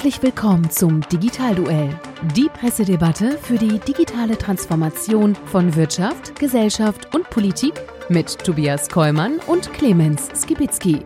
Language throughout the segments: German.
Herzlich willkommen zum Digitalduell, die Pressedebatte für die digitale Transformation von Wirtschaft, Gesellschaft und Politik mit Tobias Kollmann und Clemens Skibitzky.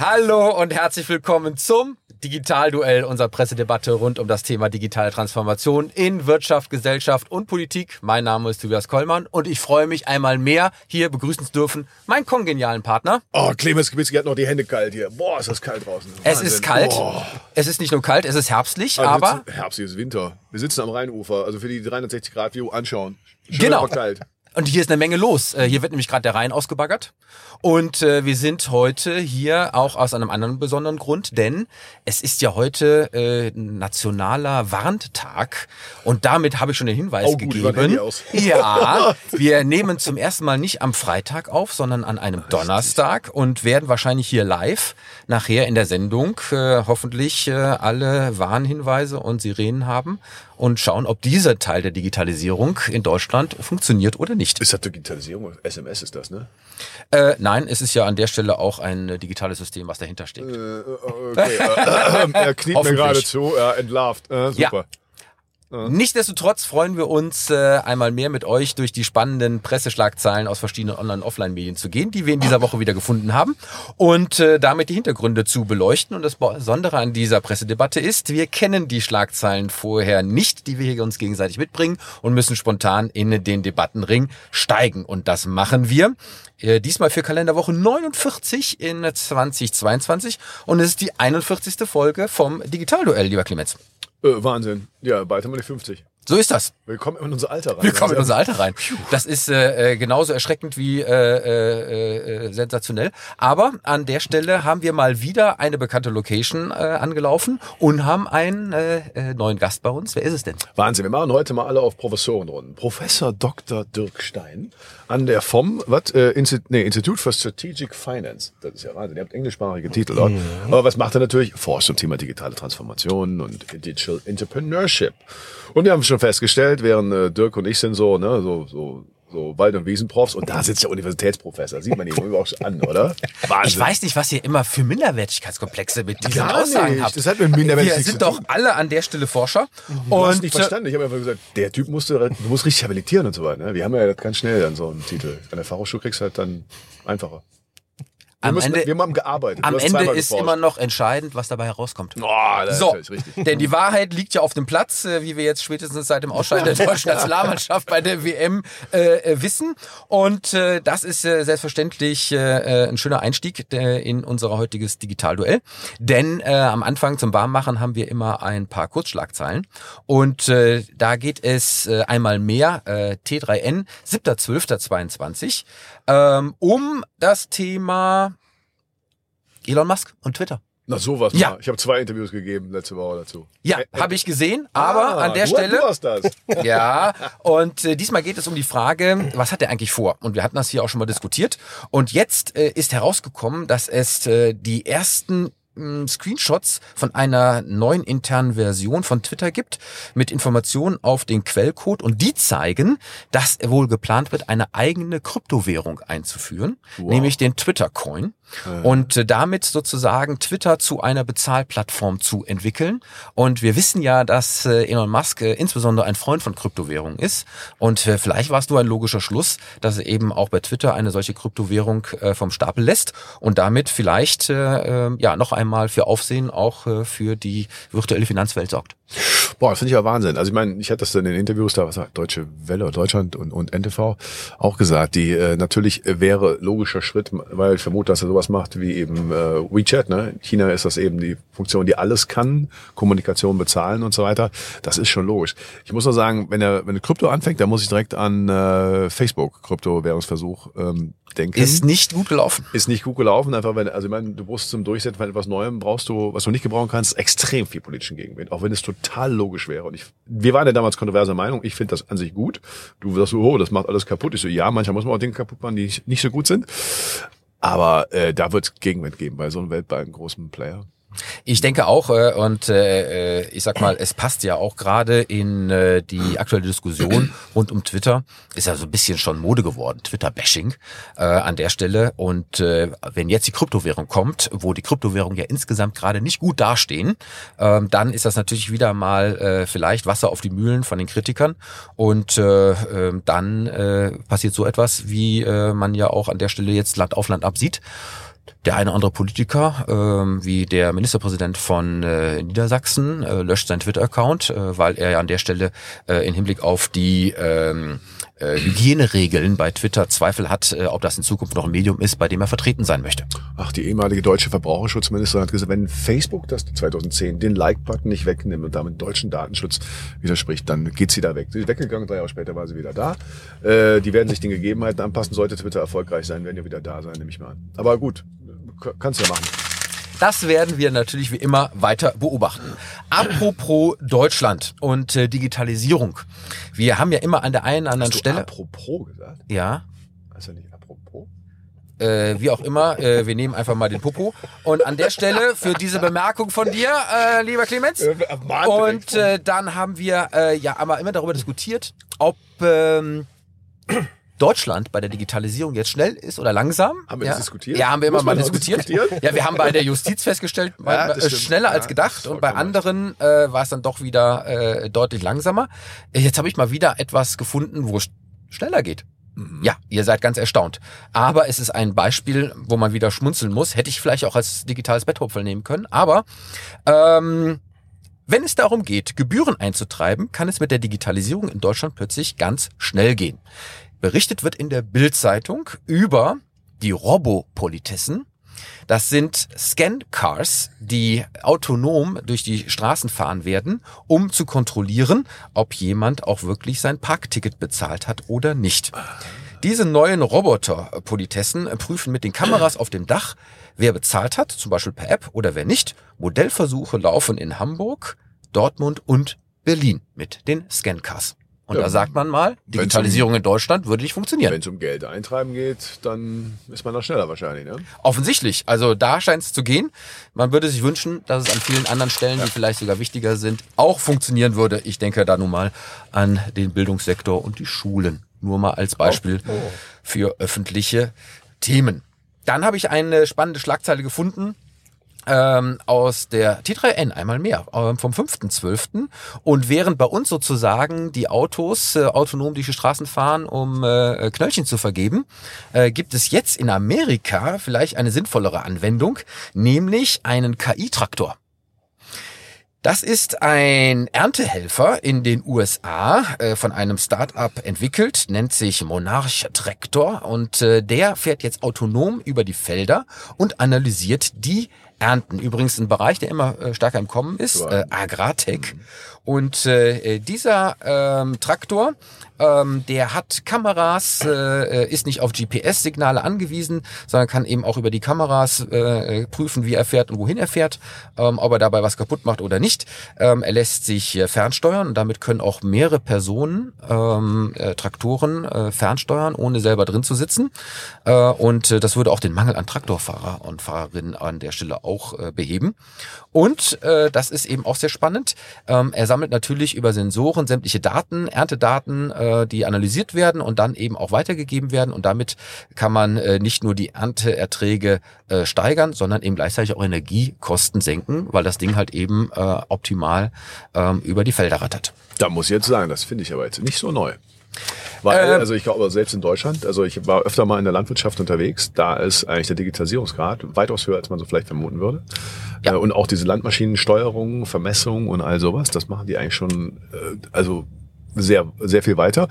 Hallo und herzlich willkommen zum Digitalduell, unserer Pressedebatte rund um das Thema digitale Transformation in Wirtschaft, Gesellschaft und Politik. Mein Name ist Tobias Kollmann und ich freue mich einmal mehr, hier begrüßen zu dürfen, meinen kongenialen Partner. Oh, Clemens Gewitzki hat noch die Hände kalt hier. Boah, ist das kalt draußen. Es Wahnsinn. ist kalt. Oh. Es ist nicht nur kalt, es ist herbstlich, also aber... Herbstlich ist Winter. Wir sitzen am Rheinufer, also für die 360 Grad View anschauen. Schön genau. kalt. Und hier ist eine Menge los. Äh, hier wird nämlich gerade der Rhein ausgebaggert. Und äh, wir sind heute hier auch aus einem anderen besonderen Grund, denn es ist ja heute äh, nationaler Warntag. Und damit habe ich schon den Hinweis oh, gut, gegeben. Ja, wir nehmen zum ersten Mal nicht am Freitag auf, sondern an einem Donnerstag und werden wahrscheinlich hier live nachher in der Sendung äh, hoffentlich äh, alle Warnhinweise und Sirenen haben und schauen, ob dieser Teil der Digitalisierung in Deutschland funktioniert oder nicht. Ist das Digitalisierung? SMS ist das, ne? Äh, nein, es ist ja an der Stelle auch ein digitales System, was dahinter steckt. Äh, okay. er kniet mir gerade zu, er entlarvt. Äh, super. Ja. Nichtsdestotrotz freuen wir uns, äh, einmal mehr mit euch durch die spannenden Presseschlagzeilen aus verschiedenen Online- und Offline-Medien zu gehen, die wir in dieser Woche wieder gefunden haben und äh, damit die Hintergründe zu beleuchten. Und das Besondere an dieser Pressedebatte ist, wir kennen die Schlagzeilen vorher nicht, die wir hier uns gegenseitig mitbringen und müssen spontan in den Debattenring steigen. Und das machen wir äh, diesmal für Kalenderwoche 49 in 2022 und es ist die 41. Folge vom Digitalduell, lieber Clemens. Äh, Wahnsinn. Ja, bald haben wir die 50. So ist das. Wir kommen in unser Alter rein. Wir kommen in unser Alter rein. Das ist äh, äh, genauso erschreckend wie äh, äh, äh, sensationell. Aber an der Stelle haben wir mal wieder eine bekannte Location äh, angelaufen und haben einen äh, äh neuen Gast bei uns. Wer ist es denn? Wahnsinn. Wir machen heute mal alle auf Professorenrunden. Professor Dr. Dirk Stein an der FOM, was? Äh, Insti nee, Institute for Strategic Finance. Das ist ja Wahnsinn. Ihr habt englischsprachige Titel dort. Mhm. Aber was macht er natürlich? Forscht zum Thema digitale Transformation und Digital Entrepreneurship. Und wir haben schon festgestellt, während äh, Dirk und ich sind so, ne, so, so so Wald- und Wiesenprofs und da sitzt der Universitätsprofessor. Sieht man ihn auch schon an, oder? Wahnsinn. Ich weiß nicht, was ihr immer für Minderwertigkeitskomplexe mit diesen Gar Aussagen nicht. habt. Das hat mit Minderwertigkeit Wir sind doch alle an der Stelle Forscher. Du und hast nicht verstanden. Ich habe einfach gesagt, der Typ musste, du musst richtig habilitieren und so weiter. Ne? Wir haben ja ganz schnell dann so einen Titel. An der Fachhochschule kriegst du halt dann einfacher. Am müssen, Ende, wir haben gearbeitet. Am Ende ist immer noch entscheidend, was dabei herauskommt. Oh, das so, ist richtig. denn die Wahrheit liegt ja auf dem Platz, äh, wie wir jetzt spätestens seit dem Ausscheiden der deutschen Nationalmannschaft bei der WM äh, äh, wissen. Und äh, das ist äh, selbstverständlich äh, ein schöner Einstieg äh, in unser heutiges Digitalduell. Denn äh, am Anfang zum Warmmachen haben wir immer ein paar Kurzschlagzeilen. Und äh, da geht es äh, einmal mehr, äh, T3N, 7.12.22, ähm, um das Thema Elon Musk und Twitter. Na sowas. Ja. Mal. Ich habe zwei Interviews gegeben letzte Woche dazu. Ja, habe ich gesehen, aber ah, an der du, Stelle. Du hast das. ja, und äh, diesmal geht es um die Frage, was hat er eigentlich vor? Und wir hatten das hier auch schon mal diskutiert. Und jetzt äh, ist herausgekommen, dass es äh, die ersten Screenshots von einer neuen internen Version von Twitter gibt mit Informationen auf den Quellcode und die zeigen, dass wohl geplant wird, eine eigene Kryptowährung einzuführen, wow. nämlich den Twitter Coin und äh, damit sozusagen Twitter zu einer Bezahlplattform zu entwickeln. Und wir wissen ja, dass äh, Elon Musk äh, insbesondere ein Freund von Kryptowährungen ist. Und vielleicht warst du ein logischer Schluss, dass er eben auch bei Twitter eine solche Kryptowährung vom Stapel lässt und damit vielleicht ja noch einmal für Aufsehen auch für die virtuelle Finanzwelt sorgt. Boah, das finde ich ja Wahnsinn. Also ich meine, ich hatte das in den Interviews da, was sagt Deutsche Welle, Deutschland und, und NTV auch gesagt, die äh, natürlich wäre logischer Schritt, weil ich vermute, dass er sowas macht wie eben äh, WeChat. Ne? In China ist das eben die Funktion, die alles kann, Kommunikation bezahlen und so weiter. Das ist schon logisch. Ich muss nur sagen, wenn er wenn Krypto anfängt, dann muss ich direkt an äh, Facebook Kryptowährungsversuch ähm, denken. Ist nicht gut gelaufen. Ist nicht gut gelaufen, einfach wenn, also ich meine, du brauchst zum Durchsetzen von etwas Neuem, brauchst du, was du nicht gebrauchen kannst, extrem viel politischen Gegenwind, auch wenn es total logisch wäre. Und ich, wir waren ja damals kontroverse Meinung, ich finde das an sich gut. Du sagst so, oh, das macht alles kaputt. Ich so, ja, manchmal muss man auch Dinge kaputt machen, die nicht so gut sind. Aber äh, da wird es Gegenwind geben bei so einem weltweiten großen Player. Ich denke auch, äh, und äh, ich sag mal, es passt ja auch gerade in äh, die aktuelle Diskussion rund um Twitter. Ist ja so ein bisschen schon Mode geworden, Twitter-Bashing äh, an der Stelle. Und äh, wenn jetzt die Kryptowährung kommt, wo die Kryptowährungen ja insgesamt gerade nicht gut dastehen, äh, dann ist das natürlich wieder mal äh, vielleicht Wasser auf die Mühlen von den Kritikern. Und äh, äh, dann äh, passiert so etwas, wie äh, man ja auch an der Stelle jetzt Land auf Land absieht der eine andere Politiker, ähm, wie der Ministerpräsident von äh, Niedersachsen, äh, löscht seinen Twitter-Account, äh, weil er ja an der Stelle äh, in Hinblick auf die ähm, äh, Hygieneregeln bei Twitter Zweifel hat, äh, ob das in Zukunft noch ein Medium ist, bei dem er vertreten sein möchte. Ach, die ehemalige deutsche Verbraucherschutzministerin hat gesagt, wenn Facebook das 2010 den Like-Button nicht wegnimmt und damit deutschen Datenschutz widerspricht, dann geht sie da weg. Sie ist weggegangen, drei Jahre später war sie wieder da. Äh, die werden sich den Gegebenheiten anpassen. Sollte Twitter erfolgreich sein, werden ja wieder da sein, nehme ich mal an. Aber gut, kannst du ja machen. Das werden wir natürlich wie immer weiter beobachten. Apropos Deutschland und äh, Digitalisierung. Wir haben ja immer an der einen oder anderen Hast du Stelle. apropos gesagt? Ja. Du nicht apropos? Äh, wie auch immer, äh, wir nehmen einfach mal den Popo. Und an der Stelle für diese Bemerkung von dir, äh, lieber Clemens. Und äh, dann haben wir äh, ja aber immer darüber diskutiert, ob ähm, Deutschland bei der Digitalisierung jetzt schnell ist oder langsam. Haben wir ja? das diskutiert? Ja, haben wir immer mal diskutiert. Ja, wir haben bei der Justiz festgestellt, Ja, äh, schneller als Ja, gedacht. das ist Und bei anderen äh, war es dann doch wieder äh, deutlich langsamer. Jetzt habe ich mal wieder etwas gefunden, wo es schneller geht. Mhm. Ja, ihr seid ganz erstaunt. Aber es ist ein Beispiel, wo man wieder schmunzeln muss. Hätte ich vielleicht auch als digitales Betthupferl nehmen können. Aber ähm, wenn es darum geht, Gebühren einzutreiben, kann es mit der Digitalisierung in Deutschland plötzlich ganz schnell gehen. Berichtet wird in der Bild-Zeitung über die Robopolitessen. Das sind Scan-Cars, die autonom durch die Straßen fahren werden, um zu kontrollieren, ob jemand auch wirklich sein Parkticket bezahlt hat oder nicht. Diese neuen Roboter-Politessen prüfen mit den Kameras auf dem Dach, wer bezahlt hat, zum Beispiel per App oder wer nicht. Modellversuche laufen in Hamburg, Dortmund und Berlin mit den Scan-Cars. Und Ja. da sagt man mal, Digitalisierung in Deutschland würde nicht funktionieren. Wenn es um Geld eintreiben geht, dann ist man da schneller wahrscheinlich, ne? Offensichtlich. Also da scheint es zu gehen. Man würde sich wünschen, dass es an vielen anderen Stellen, die vielleicht sogar wichtiger sind, auch funktionieren würde. Ich denke da nun mal an den Bildungssektor und die Schulen. Nur mal als Beispiel für öffentliche Themen. Dann habe ich eine spannende Schlagzeile gefunden ähm, aus der T3N, einmal mehr, ähm, vom 5.12. Und während bei uns sozusagen die Autos äh, autonom durch die Straßen fahren, um äh, Knöllchen zu vergeben, äh, gibt es jetzt in Amerika vielleicht eine sinnvollere Anwendung, nämlich einen KI-Traktor. Das ist ein Erntehelfer in den USA, äh, von einem Start-up entwickelt, nennt sich Monarch Tractor und äh, der fährt jetzt autonom über die Felder und analysiert die Ernten. Übrigens ein Bereich, der immer äh, stärker im Kommen ist, äh, Agrartech. Und äh, dieser ähm, Traktor, ähm, der hat Kameras, äh, ist nicht auf GPS-Signale angewiesen, sondern kann eben auch über die Kameras äh, prüfen, wie er fährt und wohin er fährt, ähm, ob er dabei was kaputt macht oder nicht. Ähm, er lässt sich äh, fernsteuern und damit können auch mehrere Personen ähm, äh, Traktoren äh, fernsteuern, ohne selber drin zu sitzen. Äh, und äh, das würde auch den Mangel an Traktorfahrer und Fahrerinnen an der Stelle auch äh, beheben. Und äh, das ist eben auch sehr spannend. Ähm, er sammelt natürlich über Sensoren sämtliche Daten, Erntedaten, äh, die analysiert werden und dann eben auch weitergegeben werden. Und damit kann man äh, nicht nur die Ernteerträge äh, steigern, sondern eben gleichzeitig auch Energiekosten senken, weil das Ding halt eben äh, optimal ähm, über die Felder rattert. Da muss ich jetzt sagen, das finde ich aber jetzt nicht so neu. Weil, Ähm. also ich glaube, selbst in Deutschland, also ich war öfter mal in der Landwirtschaft unterwegs, da ist eigentlich der Digitalisierungsgrad weitaus höher, als man so vielleicht vermuten würde. Ja. Äh, Und auch diese Landmaschinensteuerung, Vermessung und all sowas, das machen die eigentlich schon, äh, also sehr, sehr viel weiter.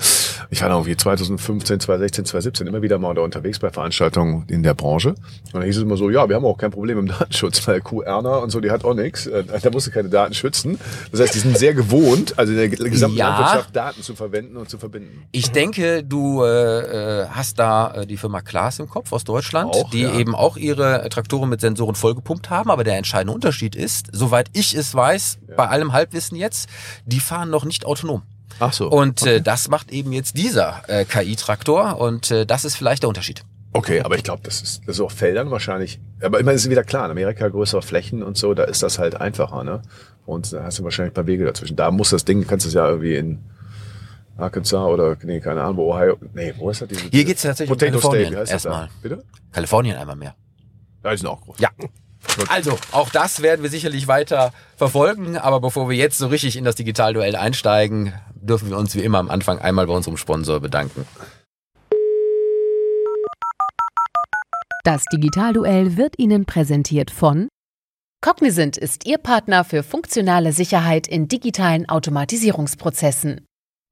Ich war da irgendwie 2015, 2016, 2017 immer wieder mal da unterwegs bei Veranstaltungen in der Branche. Und dann hieß es immer so, ja, wir haben auch kein Problem im Datenschutz, weil Erna und so, die hat auch nichts. Äh, Da musst du keine Daten schützen. Das heißt, die sind sehr gewohnt, also in der gesamten Ja. Landwirtschaft Daten zu verwenden und zu verbinden. Ich denke, du äh, äh, hast da äh, die Firma Klaas im Kopf aus Deutschland, Auch, die ja. eben auch ihre Traktoren mit Sensoren vollgepumpt haben. Aber der entscheidende Unterschied ist, soweit ich es weiß, bei allem Halbwissen jetzt, die fahren noch nicht autonom. Ach so. Und äh, das macht eben jetzt dieser äh, KI-Traktor und äh, das ist vielleicht der Unterschied. Okay, aber ich glaube, das ist, ist auf Feldern wahrscheinlich. Aber immer ist es wieder klar, in Amerika größere Flächen und so, da ist das halt einfacher, ne? Und da hast du wahrscheinlich ein paar Wege dazwischen. Da muss das Ding, kannst du es ja irgendwie in Arkansas oder, nee, keine Ahnung, wo Ohio, nee, wo ist das? Diese, Hier geht's tatsächlich um Potato Kalifornien State, wie heißt das da? erstmal. Bitte? Kalifornien einmal mehr. Die sind auch groß. Ja. Also, auch das werden wir sicherlich weiter verfolgen. Aber bevor wir jetzt so richtig in das Digitalduell einsteigen, dürfen wir uns wie immer am Anfang einmal bei unserem Sponsor bedanken. Das Digitalduell wird Ihnen präsentiert von Cognizant ist Ihr Partner für funktionale Sicherheit in digitalen Automatisierungsprozessen.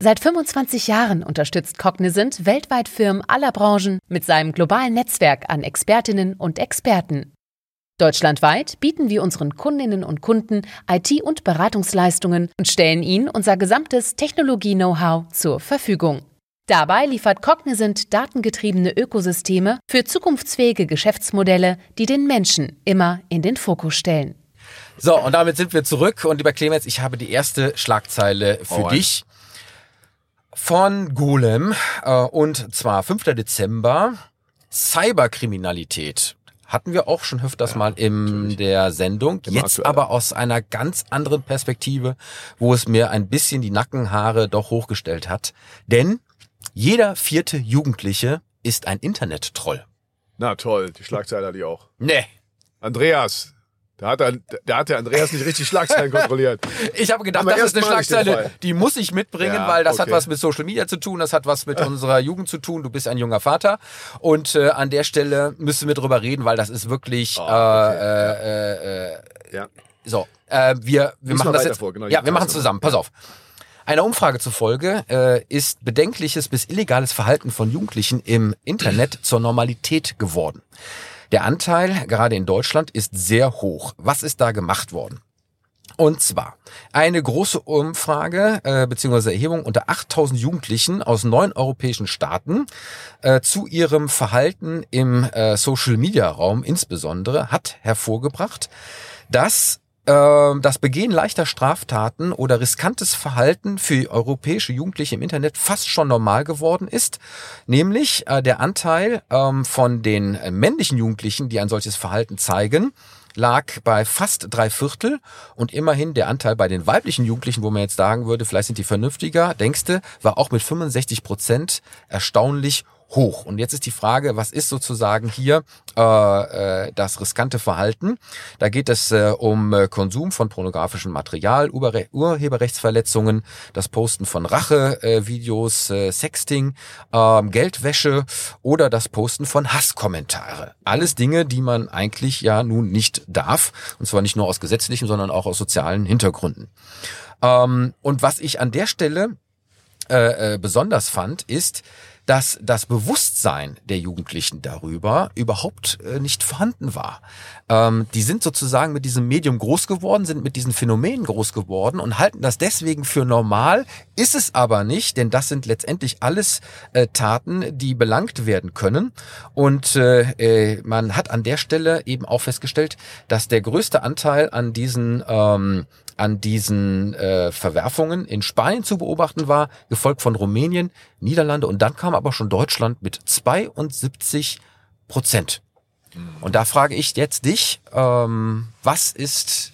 Seit 25 Jahren unterstützt Cognizant weltweit Firmen aller Branchen mit seinem globalen Netzwerk an Expertinnen und Experten. Deutschlandweit bieten wir unseren Kundinnen und Kunden IT- und Beratungsleistungen und stellen ihnen unser gesamtes Technologie-Know-how zur Verfügung. Dabei liefert Cognizant datengetriebene Ökosysteme für zukunftsfähige Geschäftsmodelle, die den Menschen immer in den Fokus stellen. So, und damit sind wir zurück. Und lieber Clemens, ich habe die erste Schlagzeile für Alright. dich von Golem. Äh, und zwar 5. Dezember. Cyberkriminalität. Hatten wir auch schon öfters mal in der Sendung. Immer Jetzt aktueller. aber aus einer ganz anderen Perspektive, wo es mir ein bisschen die Nackenhaare doch hochgestellt hat. Denn jeder vierte Jugendliche ist ein Internet-Troll. Na toll, die Schlagzeile hatte ich auch. Nee. Andreas, da hat, der, da hat der Andreas nicht richtig Schlagzeilen kontrolliert. Ich habe gedacht, Aber das ist eine Schlagzeile, die muss ich mitbringen, Ja, weil das hat okay. was mit Social Media zu tun, das hat was mit unserer Jugend zu tun. Du bist ein junger Vater und äh, an der Stelle müssen wir drüber reden, weil das ist wirklich Oh, okay, äh, äh, äh, Ja. so. Äh, wir wir machen das jetzt. vor, genau, ja, wir machen zusammen. Pass auf. Einer Umfrage zufolge äh, ist bedenkliches bis illegales Verhalten von Jugendlichen im Internet zur Normalität geworden. Der Anteil, gerade in Deutschland, ist sehr hoch. Was ist da gemacht worden? Und zwar eine große Umfrage äh, bzw. Erhebung unter 8000 Jugendlichen aus neun europäischen Staaten äh, zu ihrem Verhalten im äh, Social-Media-Raum insbesondere hat hervorgebracht, dass das Begehen leichter Straftaten oder riskantes Verhalten für europäische Jugendliche im Internet fast schon normal geworden ist, nämlich äh, der Anteil ähm, von den männlichen Jugendlichen, die ein solches Verhalten zeigen, lag bei fast drei Viertel und immerhin der Anteil bei den weiblichen Jugendlichen, wo man jetzt sagen würde, vielleicht sind die vernünftiger, denkste, war auch mit 65 Prozent erstaunlich hoch. Und jetzt ist die Frage, was ist sozusagen hier äh, äh, das riskante Verhalten? Da geht es äh, um äh, Konsum von pornografischem Material, Urre Urheberrechtsverletzungen, das Posten von Rache-Videos, äh, äh, Sexting, ähm, Geldwäsche oder das Posten von Hasskommentare. Alles Dinge, die man eigentlich ja nun nicht darf. Und zwar nicht nur aus gesetzlichen, sondern auch aus sozialen Hintergründen. Ähm, und was ich an der Stelle äh, äh, besonders fand, ist, dass das Bewusstsein der Jugendlichen darüber überhaupt äh, nicht vorhanden war. Ähm, die sind sozusagen mit diesem Medium groß geworden, sind mit diesen Phänomenen groß geworden und halten das deswegen für normal, ist es aber nicht, denn das sind letztendlich alles äh, Taten, die belangt werden können. Und äh, äh, man hat an der Stelle eben auch festgestellt, dass der größte Anteil an diesen ähm, an diesen äh, Verwerfungen in Spanien zu beobachten war, gefolgt von Rumänien, Niederlande und dann kam aber schon Deutschland mit 72 Prozent. Und da frage ich jetzt dich, ähm, was ist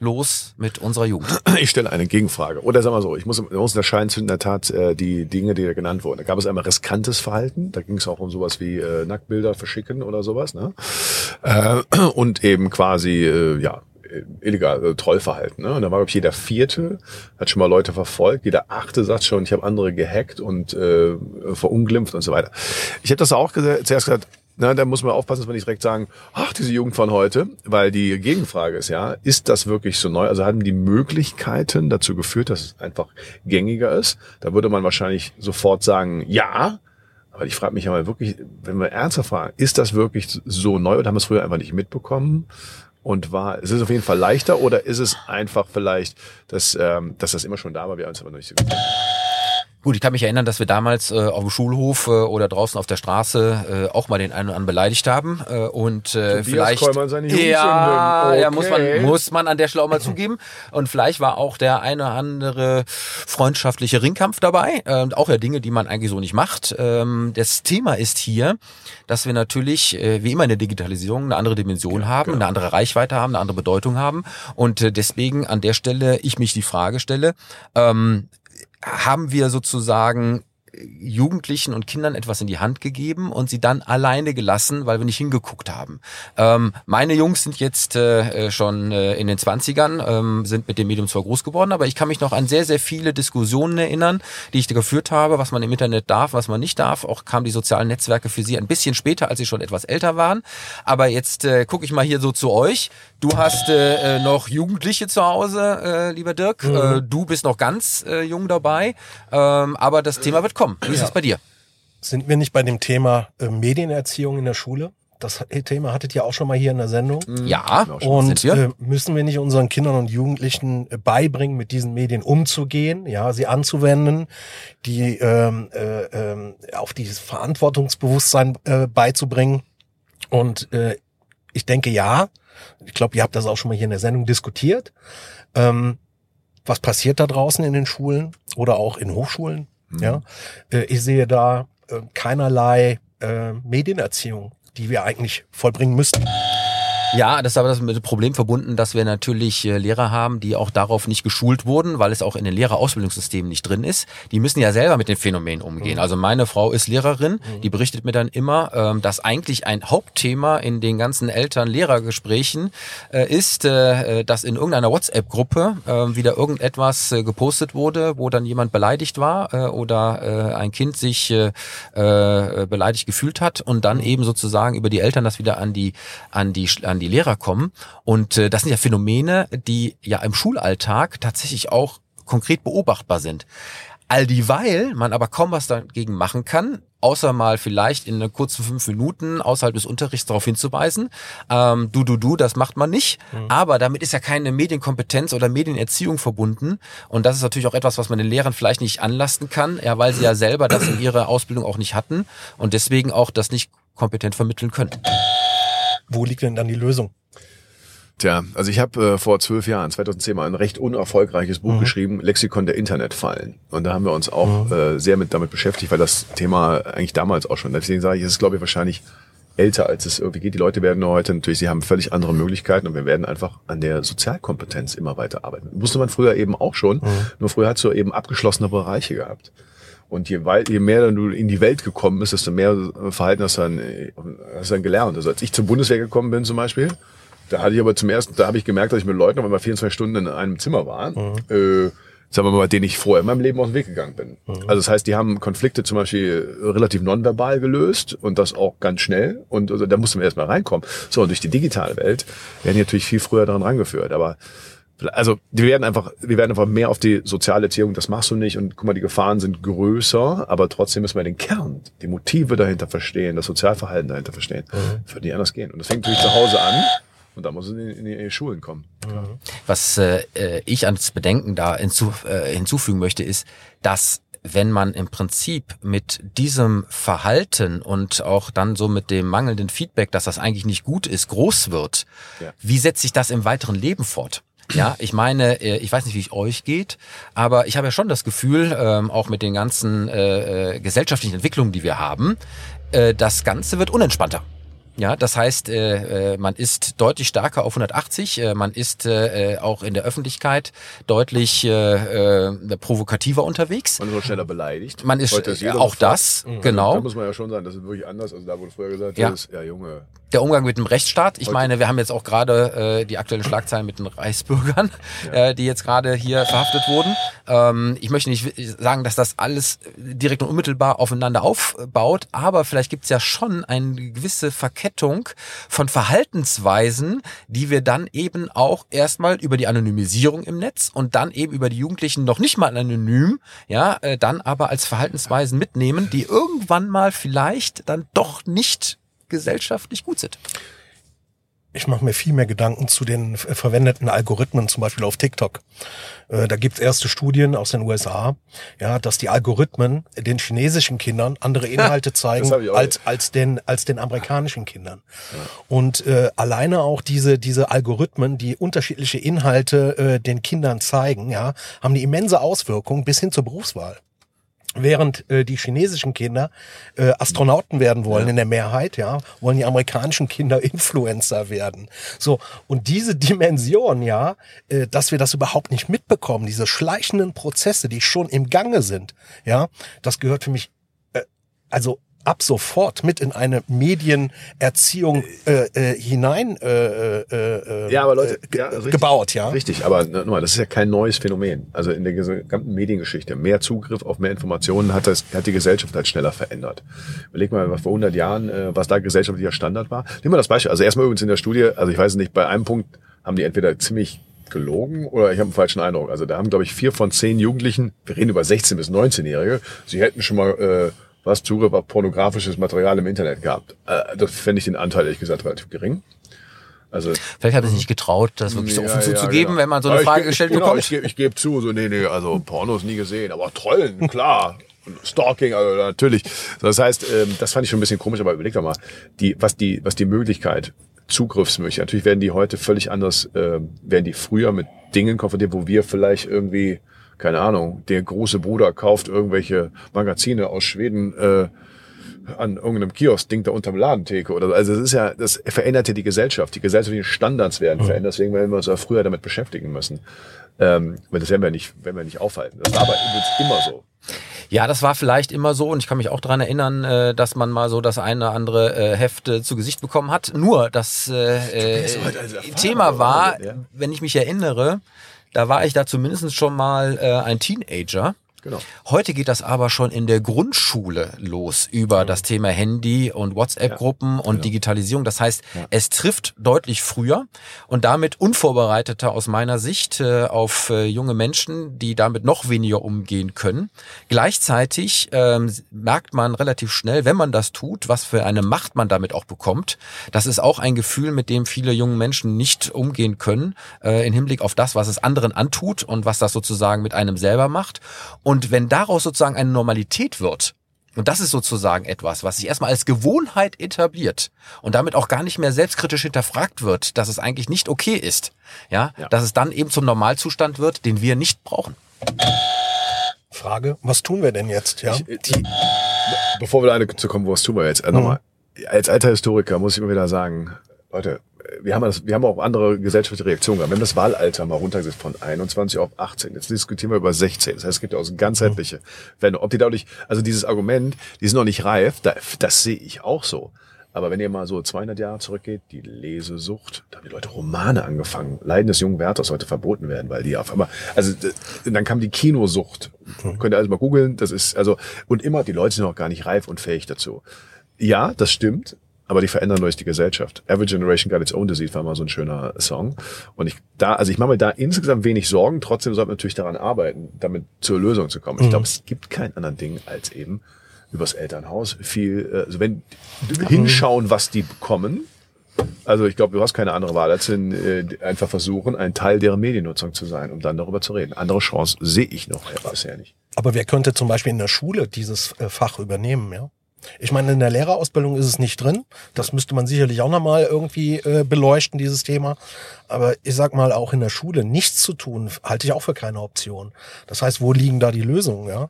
los mit unserer Jugend? Ich stelle eine Gegenfrage. Oder sag mal so, ich muss, ich muss unterscheiden zu in der Tat äh, die Dinge, die da genannt wurden. Da gab es einmal riskantes Verhalten, da ging es auch um sowas wie äh, Nacktbilder verschicken oder sowas. Ne? Äh, und eben quasi, äh, ja, illegal äh, Trollverhalten. Ne? Und da war, glaube ich, jeder Vierte hat schon mal Leute verfolgt, jeder Achte sagt schon, ich habe andere gehackt und äh, verunglimpft und so weiter. Ich hätte das auch zuerst gesagt, na, da muss man aufpassen, dass wir nicht direkt sagen, ach, diese Jugend von heute, weil die Gegenfrage ist ja, ist das wirklich so neu? Also haben die Möglichkeiten dazu geführt, dass es einfach gängiger ist? Da würde man wahrscheinlich sofort sagen, ja. Aber ich frage mich ja mal wirklich, wenn wir ernsthaft fragen, ist das wirklich so neu oder haben wir es früher einfach nicht mitbekommen? Und war, ist es auf jeden Fall leichter oder ist es einfach vielleicht, dass, ähm, dass das immer schon da war, wir haben es aber noch nicht so gesehen? Gut, ich kann mich erinnern, dass wir damals äh, auf dem Schulhof äh, oder draußen auf der Straße äh, auch mal den einen oder anderen beleidigt haben äh, und äh, Tobias vielleicht Kollmann, seine ja, Jugendsünden. ja muss man Okay. muss man an der Stelle auch mal zugeben und vielleicht war auch der eine oder andere freundschaftliche Ringkampf dabei, ähm, auch ja Dinge, die man eigentlich so nicht macht. Ähm, das Thema ist hier, dass wir natürlich äh, wie immer in der Digitalisierung eine andere Dimension haben, genau. eine andere Reichweite haben, eine andere Bedeutung haben und äh, deswegen an der Stelle ich mich die Frage stelle, ähm, haben wir sozusagen Jugendlichen und Kindern etwas in die Hand gegeben und sie dann alleine gelassen, weil wir nicht hingeguckt haben. Ähm, meine Jungs sind jetzt äh, äh, schon äh, in den 20ern, ähm, sind mit dem Medium zwar groß geworden, aber ich kann mich noch an sehr, sehr viele Diskussionen erinnern, die ich geführt habe, was man im Internet darf, was man nicht darf. Auch kamen die sozialen Netzwerke für sie ein bisschen später, als sie schon etwas älter waren. Aber jetzt äh, gucke ich mal hier so zu euch. Du hast äh, äh, noch Jugendliche zu Hause, äh, lieber Dirk. Äh, du bist noch ganz äh, jung dabei. Ähm, aber das Thema wird kommen. Wie ist es bei dir? Sind wir nicht bei dem Thema äh, Medienerziehung in der Schule? Das Thema hattet ihr auch schon mal hier in der Sendung. Ja, Und äh, müssen wir nicht unseren Kindern und Jugendlichen beibringen, mit diesen Medien umzugehen, ja, sie anzuwenden, die ähm, äh, ähm, auf dieses Verantwortungsbewusstsein äh, beizubringen? Und äh, ich denke ja. Ich glaube, ihr habt das auch schon mal hier in der Sendung diskutiert. Ähm, was passiert da draußen in den Schulen oder auch in Hochschulen? Ja, äh, ich sehe da äh, keinerlei äh, Medienerziehung, die wir eigentlich vollbringen müssten. Ja, das ist aber das mit dem Problem verbunden, dass wir natürlich äh, Lehrer haben, die auch darauf nicht geschult wurden, weil es auch in den Lehrerausbildungssystemen nicht drin ist. Die müssen ja selber mit den Phänomenen umgehen. Also meine Frau ist Lehrerin, die berichtet mir dann immer, ähm, dass eigentlich ein Hauptthema in den ganzen Eltern-Lehrer-Gesprächen äh, ist, äh, dass in irgendeiner WhatsApp-Gruppe äh, wieder irgendetwas gepostet wurde, wo dann jemand beleidigt war oder ein Kind sich beleidigt gefühlt hat und dann eben sozusagen über die Eltern das wieder an die an die an die Lehrer kommen und äh, das sind ja Phänomene, die ja im Schulalltag tatsächlich auch konkret beobachtbar sind. All dieweil man aber kaum was dagegen machen kann, außer mal vielleicht in kurzen fünf Minuten außerhalb des Unterrichts darauf hinzuweisen, ähm, du, du, du, das macht man nicht. Aber damit ist ja keine Medienkompetenz oder Medienerziehung verbunden. Und das ist natürlich auch etwas, was man den Lehrern vielleicht nicht anlasten kann, ja, weil sie ja selber das in ihrer Ausbildung auch nicht hatten und deswegen auch das nicht kompetent vermitteln können. Wo liegt denn dann die Lösung? Tja, also ich habe äh, vor zwölf Jahren, 2010 mal ein recht unerfolgreiches Buch geschrieben, Lexikon der Internetfallen. Und da haben wir uns auch äh, sehr mit damit beschäftigt, weil das Thema eigentlich damals auch schon, deswegen sage ich, es ist glaube ich wahrscheinlich älter, als es irgendwie geht. Die Leute werden nur heute natürlich, sie haben völlig andere Möglichkeiten und wir werden einfach an der Sozialkompetenz immer weiter arbeiten. Musste man früher eben auch schon, nur früher hast du eben abgeschlossene Bereiche gehabt. Und je, weit, je mehr dann du in die Welt gekommen bist, desto mehr Verhalten hast du dann, hast du dann gelernt. Also als ich zur Bundeswehr gekommen bin zum Beispiel, da hatte ich aber zum ersten, da habe ich gemerkt, dass ich mit Leuten auf einmal 24 Stunden in einem Zimmer war. Äh, sagen wir mal, denen ich vorher in meinem Leben aus dem Weg gegangen bin. Also das heißt, die haben Konflikte zum Beispiel relativ nonverbal gelöst und das auch ganz schnell. Und also, da musste man erstmal reinkommen. So, und durch die digitale Welt werden die natürlich viel früher daran rangeführt. Aber also wir werden einfach, wir werden einfach mehr auf die soziale Erziehung, das machst du nicht und guck mal, die Gefahren sind größer, aber trotzdem müssen wir den Kern, die Motive dahinter verstehen, das Sozialverhalten dahinter verstehen. Das wird nicht anders gehen. Und das fängt natürlich zu Hause an und da muss es in, in, die Schulen kommen. Was äh, äh, ich ans Bedenken da hinzu, äh, hinzufügen möchte, ist, dass wenn man im Prinzip mit diesem Verhalten und auch dann so mit dem mangelnden Feedback, dass das eigentlich nicht gut ist, groß wird, Ja. wie setzt sich das im weiteren Leben fort? Ja, ich meine, äh, ich weiß nicht, wie es euch geht, aber ich habe ja schon das Gefühl, ähm, auch mit den ganzen äh, äh, gesellschaftlichen Entwicklungen, die wir haben, das Ganze wird unentspannter. Ja, das heißt, äh, man ist deutlich stärker auf 180, äh, man ist äh, auch in der Öffentlichkeit deutlich äh, äh, provokativer unterwegs. Man wird schneller beleidigt. Man ist auch sofort- das, Da genau. muss man ja schon sagen, das ist wirklich anders. Also da wurde früher gesagt, Ja. ist, ja Junge, Der Umgang mit dem Rechtsstaat. Ich meine, wir haben jetzt auch gerade äh, die aktuellen Schlagzeilen mit den Reichsbürgern, äh, die jetzt gerade hier verhaftet wurden. Ähm, ich möchte nicht sagen, dass das alles direkt und unmittelbar aufeinander aufbaut, aber vielleicht gibt es ja schon eine gewisse Verkettung von Verhaltensweisen, die wir dann eben auch erstmal über die Anonymisierung im Netz und dann eben über die Jugendlichen noch nicht mal anonym, ja, äh, dann aber als Verhaltensweisen mitnehmen, die irgendwann mal vielleicht dann doch nicht gesellschaftlich gut sind. ich mache mir viel mehr Gedanken zu den äh, verwendeten Algorithmen, zum Beispiel auf TikTok. Äh, da gibt's erste Studien aus den USA, ja, dass die Algorithmen den chinesischen Kindern andere Inhalte zeigen als als den als den amerikanischen Kindern. Ja. Und äh, alleine auch diese diese Algorithmen, die unterschiedliche Inhalte äh, den Kindern zeigen, ja, haben eine immense Auswirkung bis hin zur Berufswahl. Während äh, die chinesischen Kinder äh, Astronauten werden wollen ja. in der Mehrheit, ja, wollen die amerikanischen Kinder Influencer werden. So und diese Dimension, ja, äh, dass wir das überhaupt nicht mitbekommen, diese schleichenden Prozesse, die schon im Gange sind, ja, das gehört für mich äh, also ab sofort mit in eine Medienerziehung äh, äh, hinein äh, äh, ja, aber Leute, äh, ja, richtig, gebaut, ja. Richtig, aber nochmal, das ist ja kein neues Phänomen. Also in der gesamten Mediengeschichte, mehr Zugriff auf mehr Informationen hat das hat die Gesellschaft halt schneller verändert. Überleg mal, was vor 100 Jahren, äh, was da gesellschaftlicher Standard war. Nehmen wir das Beispiel. Also erstmal übrigens in der Studie, also ich weiß nicht, bei einem Punkt haben die entweder ziemlich gelogen oder ich habe einen falschen Eindruck. Also da haben, glaube ich, vier von zehn Jugendlichen, wir reden über 16 bis 19-Jährige, sie hätten schon mal äh, was Zugriff auf pornografisches Material im Internet gehabt. Äh, das fände ich den Anteil ehrlich gesagt relativ gering. Also, Vielleicht hat er sich nicht getraut, das wirklich so offen ja, zuzugeben, genau. wenn man so eine Frage ich, gestellt genau, bekommt. Ich, gebe ich gebe zu, so nee, nee, also Pornos nie gesehen, aber Trollen, klar. Stalking, also natürlich. Das heißt, ähm, das fand ich schon ein bisschen komisch, aber überleg doch mal, die, was die, was die Möglichkeit, Zugriffsmöglichkeit, natürlich werden die heute völlig anders, äh, werden die früher mit Dingen konfrontiert, wo wir vielleicht irgendwie keine Ahnung, der große Bruder kauft irgendwelche Magazine aus Schweden äh, an irgendeinem Kiosk, Ding da unterm Ladentheke oder so. Also es ist ja, das verändert ja die Gesellschaft. Die gesellschaftlichen Standards werden mhm. verändert, deswegen werden wir uns ja früher damit beschäftigen müssen. Ähm, weil das werden wir nicht, werden wir nicht aufhalten. Das war aber immer so. Ja, das war vielleicht immer so und ich kann mich auch dran erinnern, äh, dass man mal so das eine oder andere äh, Heft äh, zu Gesicht bekommen hat. Nur das äh, äh, Thema war, wenn ich mich erinnere, da war ich da zumindest schon mal äh, ein Teenager. Genau. Heute geht das aber schon in der Grundschule los über mhm. das Thema Handy und WhatsApp-Gruppen ja. und ja. Digitalisierung. Das heißt, ja. es trifft deutlich früher und damit unvorbereiteter aus meiner Sicht äh, auf äh, junge Menschen, die damit noch weniger umgehen können. Gleichzeitig ähm, merkt man relativ schnell, wenn man das tut, was für eine Macht man damit auch bekommt. Das ist auch ein Gefühl, mit dem viele junge Menschen nicht umgehen können, äh, im Hinblick auf das, was es anderen antut und was das sozusagen mit einem selber macht. Und und wenn daraus sozusagen eine Normalität wird, und das ist sozusagen etwas, was sich erstmal als Gewohnheit etabliert und damit auch gar nicht mehr selbstkritisch hinterfragt wird, dass es eigentlich nicht okay ist, ja, ja. dass es dann eben zum Normalzustand wird, den wir nicht brauchen. Frage, was tun wir denn jetzt, ja? Ich, die, bevor wir da eine zu kommen, was tun wir jetzt? Also mhm. nochmal, als alter Historiker muss ich immer wieder sagen, Leute, wir haben, das, wir haben auch andere gesellschaftliche Reaktionen gehabt. Wir haben das Wahlalter mal runtergesetzt von 21 auf 18. Jetzt diskutieren wir über 16. Das heißt, es gibt ja auch so ganzheitliche Wenn, Ob die dadurch, also dieses Argument, die sind noch nicht reif, da, das sehe ich auch so. Aber wenn ihr mal so 200 Jahre zurückgeht, die Lesesucht, da haben die Leute Romane angefangen. Leiden des jungen Werthers heute verboten werden, weil die auf einmal, also dann kam die Kinosucht. Mhm. Könnt ihr alles mal googeln, das ist, also, und immer, die Leute sind noch gar nicht reif und fähig dazu. Ja, das stimmt, aber die verändern durch die Gesellschaft. Every Generation Got Its Own Disease war mal so ein schöner Song. Und ich da, also ich mache mir da insgesamt wenig Sorgen, trotzdem sollte man natürlich daran arbeiten, damit zur Lösung zu kommen. Mhm. Ich glaube, es gibt kein anderen Ding als eben übers Elternhaus viel, äh, also wenn mhm. hinschauen, was die bekommen. Also ich glaube, du hast keine andere Wahl, als in, äh, einfach versuchen, ein Teil deren Mediennutzung zu sein, um dann darüber zu reden. Andere Chance sehe ich noch bisher nicht. Aber wer könnte zum Beispiel in der Schule dieses äh, Fach übernehmen, ja? Ich meine, in der Lehrerausbildung ist es nicht drin. Das müsste man sicherlich auch nochmal irgendwie äh, beleuchten, dieses Thema. Aber ich sag mal, auch in der Schule nichts zu tun, halte ich auch für keine Option. Das heißt, wo liegen da die Lösungen? Ja?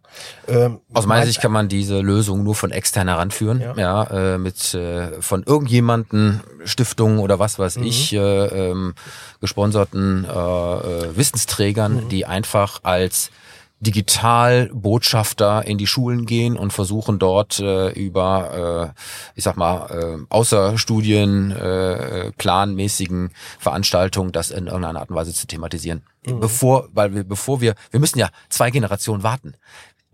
Ähm, Aus meiner Sicht kann man diese Lösung nur von extern heranführen. Ja, ja äh, mit äh, von irgendjemanden, Stiftungen oder was weiß mhm. ich, äh, ähm, gesponserten äh, äh, Wissensträgern, mhm. die einfach als Digitalbotschafter in die Schulen gehen und versuchen dort äh, über, äh, ich sag mal, äh, außerstudien äh, planmäßigen Veranstaltungen das in irgendeiner Art und Weise zu thematisieren. Mhm. Bevor, weil wir, bevor wir, wir müssen ja zwei Generationen warten.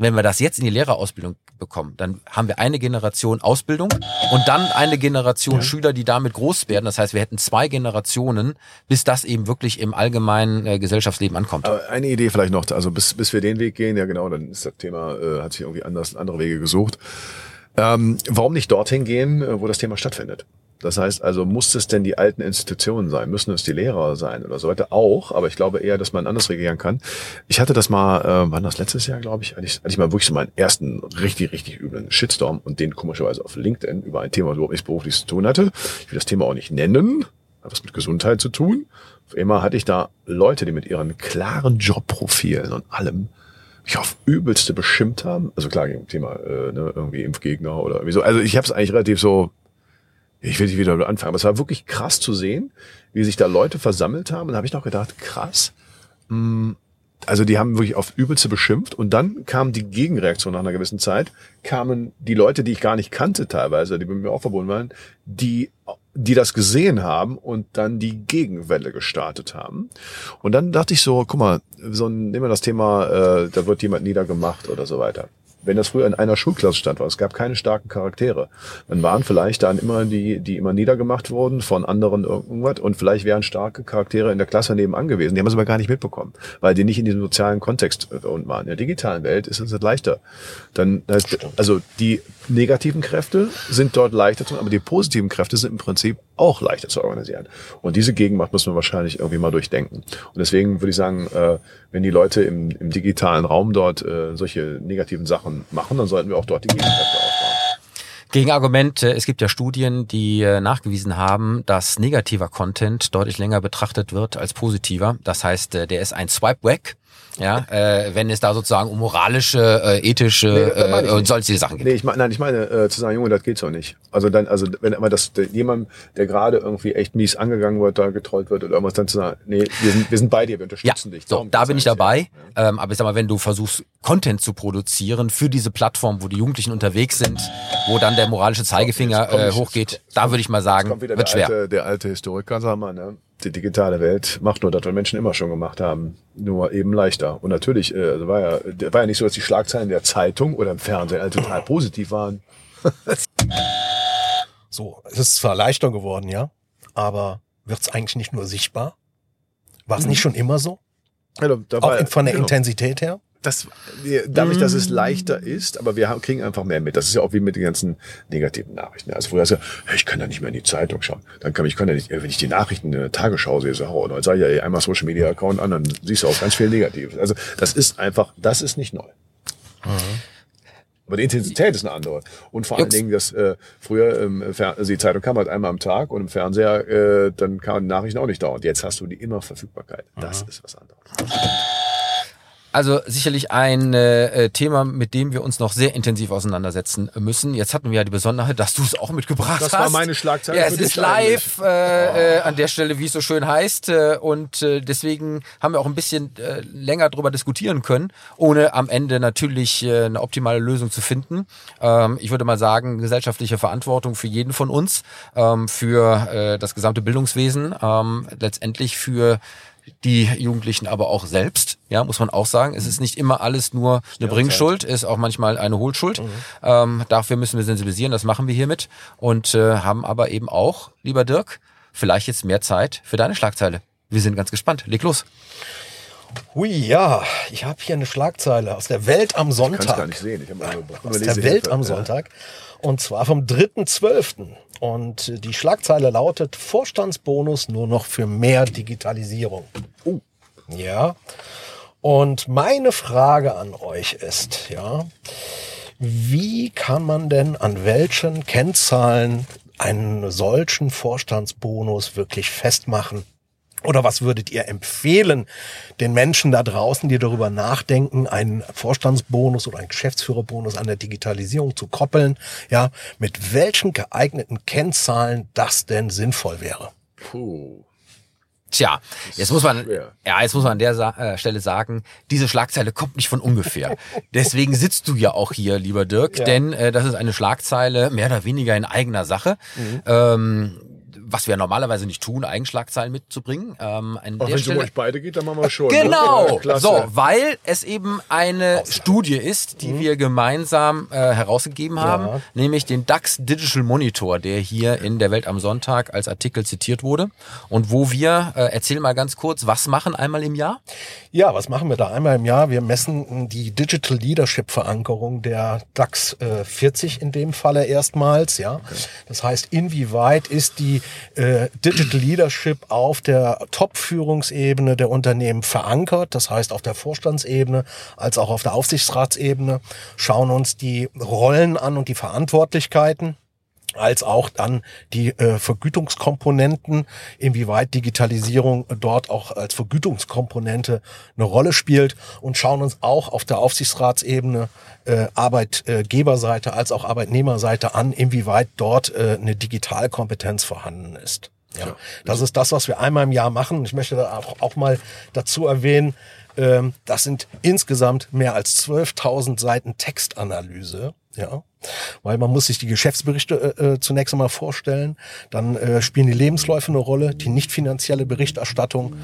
Wenn wir das jetzt in die Lehrerausbildung bekommen, dann haben wir eine Generation Ausbildung und dann eine Generation ja. Schüler, die damit groß werden. Das heißt, wir hätten zwei Generationen, bis das eben wirklich im allgemeinen äh, Gesellschaftsleben ankommt. Aber eine Idee vielleicht noch, also bis, bis wir den Weg gehen, ja genau, dann ist das Thema, äh, hat sich irgendwie anders, andere Wege gesucht. Ähm, warum nicht dorthin gehen, äh, wo das Thema stattfindet? Das heißt also, muss es denn die alten Institutionen sein? Müssen es die Lehrer sein oder so weiter? Auch, aber ich glaube eher, dass man anders reagieren kann. Ich hatte das mal, äh, wann das letztes Jahr, glaube ich, hatte ich, hatte ich mal wirklich so meinen ersten richtig, richtig üblen Shitstorm und den komischerweise auf LinkedIn über ein Thema, was überhaupt nichts berufliches zu tun hatte. Ich will das Thema auch nicht nennen, hat was mit Gesundheit zu tun. Auf einmal hatte ich da Leute, die mit ihren klaren Jobprofilen und allem mich auf übelste beschimpft haben. Also klar, gegen Thema äh, ne, irgendwie Impfgegner oder irgendwie so. Also ich habe es eigentlich relativ so ich will nicht wieder anfangen, aber es war wirklich krass zu sehen, wie sich da Leute versammelt haben. Und da habe ich noch gedacht, krass. Mh, mm, also die haben wirklich auf Übelste beschimpft und dann kam die Gegenreaktion nach einer gewissen Zeit, kamen die Leute, die ich gar nicht kannte teilweise, die mit mir auch verbunden waren, die die das gesehen haben und dann die Gegenwelle gestartet haben. Und dann dachte ich so, guck mal, so nehmen wir das Thema, äh, da wird jemand niedergemacht oder so weiter wenn das früher in einer Schulklasse stand, war, es gab keine starken Charaktere, dann waren vielleicht dann immer die, die immer niedergemacht wurden von anderen irgendwas und vielleicht wären starke Charaktere in der Klasse nebenan gewesen. Die haben es aber gar nicht mitbekommen, weil die nicht in diesem sozialen Kontext waren. In der digitalen Welt ist es leichter. Dann, also die negativen Kräfte sind dort leichter zu, aber die positiven Kräfte sind im Prinzip auch leichter zu organisieren. Und diese Gegenmacht muss man wahrscheinlich irgendwie mal durchdenken. Und deswegen würde ich sagen, äh, wenn die Leute im, im digitalen Raum dort äh, solche negativen Sachen machen, dann sollten wir auch dort die Gegenkräfte aufbauen. Gegenargument, äh, es gibt ja Studien, die äh, nachgewiesen haben, dass negativer Content deutlich länger betrachtet wird als positiver. Das heißt, äh, der ist ein Swipe-Wack ja, äh, wenn es da sozusagen um moralische, äh, ethische nee, äh, und solche Sachen geht. Nee, ich meine, nein, ich meine äh, zu sagen, Junge, das geht so nicht. Also dann, also wenn immer das der, jemand, der gerade irgendwie echt mies angegangen wird, da getrollt wird oder irgendwas, dann zu sagen, nee, wir sind, wir sind bei dir, wir unterstützen ja, dich. So, da bin ich dabei. Ja. Ähm, aber ich sag mal, wenn du versuchst, Content zu produzieren für diese Plattform, wo die Jugendlichen unterwegs sind, wo dann der moralische Zeigefinger äh, hochgeht, da würde ich mal sagen, wird schwer. Alte, der alte Historiker, sag mal, ne? Die digitale Welt macht nur das, was Menschen immer schon gemacht haben, nur eben leichter. Und natürlich äh, also war ja war ja nicht so, dass die Schlagzeilen der Zeitung oder im Fernsehen alle total positiv waren. so, es ist zwar leichter geworden, ja, aber wird es eigentlich nicht nur sichtbar? War es mhm. nicht schon immer so? Ja, da, Auch war, von der genau. Intensität her? Das, dadurch, dass es leichter ist, aber wir kriegen einfach mehr mit. Das ist ja auch wie mit den ganzen negativen Nachrichten. Also früher hast du ja, ich kann ja nicht mehr in die Zeitung schauen. Dann kann ich, kann ja nicht, wenn ich die Nachrichten in der Tagesschau sehe, so, oh, dann sage ich ja einmal Social Media Account an, dann siehst du auch ganz viel Negatives. Also das ist einfach, das ist nicht neu. Mhm. Aber die Intensität ist eine andere. Und vor allen Dingen, dass äh, früher ähm, also die Zeitung kam halt einmal am Tag und im Fernseher, äh, dann kamen die Nachrichten auch nicht dauernd. Jetzt hast du die immer Verfügbarkeit. Das mhm. ist was anderes. Also sicherlich ein äh, Thema, mit dem wir uns noch sehr intensiv auseinandersetzen müssen. Jetzt hatten wir ja die Besonderheit, dass du es auch mitgebracht das hast. Das war meine Schlagzeile. Ja, es ist live äh, äh, an der Stelle, wie es so schön heißt. Äh, und äh, deswegen haben wir auch ein bisschen äh, länger drüber diskutieren können, ohne am Ende natürlich äh, eine optimale Lösung zu finden. Ähm, ich würde mal sagen, gesellschaftliche Verantwortung für jeden von uns, ähm, für äh, das gesamte Bildungswesen, ähm, letztendlich für die Jugendlichen aber auch selbst, ja, muss man auch sagen. Es ist nicht immer alles nur eine Bringschuld, ist auch manchmal eine Hohlschuld. Mhm. Ähm, dafür müssen wir sensibilisieren, das machen wir hiermit und äh, haben aber eben auch, lieber Dirk, vielleicht jetzt mehr Zeit für deine Schlagzeile. Wir sind ganz gespannt. Leg los. Hui, ja, ich habe hier eine Schlagzeile aus der Welt am Sonntag. Ich kann gar nicht sehen. Ich habe aus der Welt am Sonntag. Und zwar vom 3.12. Und die Schlagzeile lautet Vorstandsbonus nur noch für mehr Digitalisierung. Uh. Ja. Und meine Frage an euch ist, ja, wie kann man denn an welchen Kennzahlen einen solchen Vorstandsbonus wirklich festmachen? Oder was würdet ihr empfehlen den Menschen da draußen, die darüber nachdenken, einen Vorstandsbonus oder einen Geschäftsführerbonus an der Digitalisierung zu koppeln? Ja, mit welchen geeigneten Kennzahlen das denn sinnvoll wäre? Puh. Tja, jetzt muss man, ja, jetzt muss man an der Sa äh, Stelle sagen, diese Schlagzeile kommt nicht von ungefähr. Deswegen sitzt du ja auch hier, lieber Dirk, ja. denn äh, das ist eine Schlagzeile mehr oder weniger in eigener Sache. Mhm. Ähm, was wir normalerweise nicht tun, Eigenschlagzeilen mitzubringen. Ähm, an Auch wenn es um euch beide geht, dann machen wir schon. Genau, Ne? Ja, so, weil es eben eine Studie ist, die wir gemeinsam äh, herausgegeben haben, Ja. nämlich den DAX Digital Monitor, der hier in der Welt am Sonntag als Artikel zitiert wurde und wo wir, äh, erzähl mal ganz kurz, was machen einmal im Jahr? Ja, was machen wir da einmal im Jahr? Wir messen die Digital Leadership Verankerung der DAX äh, 40 in dem Falle erstmals, ja. Das heißt, inwieweit ist die äh, Digital Leadership auf der Top-Führungsebene der Unternehmen verankert, das heißt auf der Vorstandsebene als auch auf der Aufsichtsratsebene, schauen uns die Rollen an und die Verantwortlichkeiten als auch dann die äh, Vergütungskomponenten, inwieweit Digitalisierung dort auch als Vergütungskomponente eine Rolle spielt und schauen uns auch auf der Aufsichtsratsebene äh, Arbeitgeberseite als auch Arbeitnehmerseite an, inwieweit dort äh, eine Digitalkompetenz vorhanden ist. Ja, das ist das, was wir einmal im Jahr machen. Ich möchte da auch, auch mal dazu erwähnen, ähm, das sind insgesamt mehr als 12.000 Seiten Textanalyse. Ja, weil man muss sich die Geschäftsberichte äh, äh, zunächst einmal vorstellen, dann äh, spielen die Lebensläufe eine Rolle, die nicht finanzielle Berichterstattung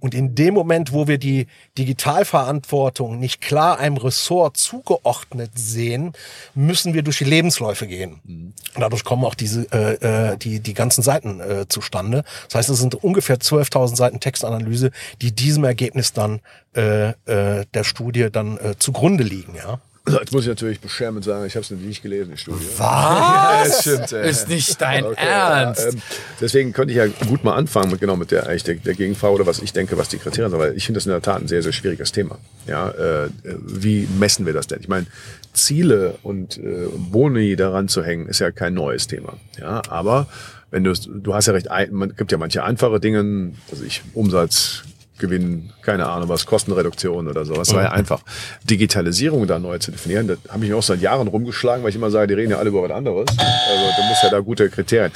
und in dem Moment, wo wir die Digitalverantwortung nicht klar einem Ressort zugeordnet sehen, müssen wir durch die Lebensläufe gehen. Und dadurch kommen auch diese äh, äh, die die ganzen Seiten äh, zustande. Das heißt, es sind ungefähr 12.000 Seiten Textanalyse, die diesem Ergebnis dann äh, äh, der Studie dann äh, zugrunde liegen. Ja. So, Jetzt muss ich natürlich beschämend sagen, ich habe es nicht gelesen, die Studie. Was? Ja, stimmt, äh. Ist nicht dein Okay, Ernst? Ja, ähm, deswegen könnte ich ja gut mal anfangen mit genau mit der eigentlich der, der Gegenfrage oder was ich denke, was die Kriterien sind, weil ich finde das in der Tat ein sehr sehr schwieriges Thema. Ja, äh, wie messen wir das denn? Ich meine, Ziele und äh, Boni daran zu hängen, ist ja kein neues Thema. Ja, aber wenn du du hast ja recht, man gibt ja manche einfache Dinge, also ich Umsatz Gewinn, keine Ahnung was, Kostenreduktion oder sowas. Das war ja einfach. Digitalisierung da neu zu definieren, das habe ich mir auch seit Jahren rumgeschlagen, weil ich immer sage, die reden ja alle über was anderes. Also du musst ja da gute Kriterien.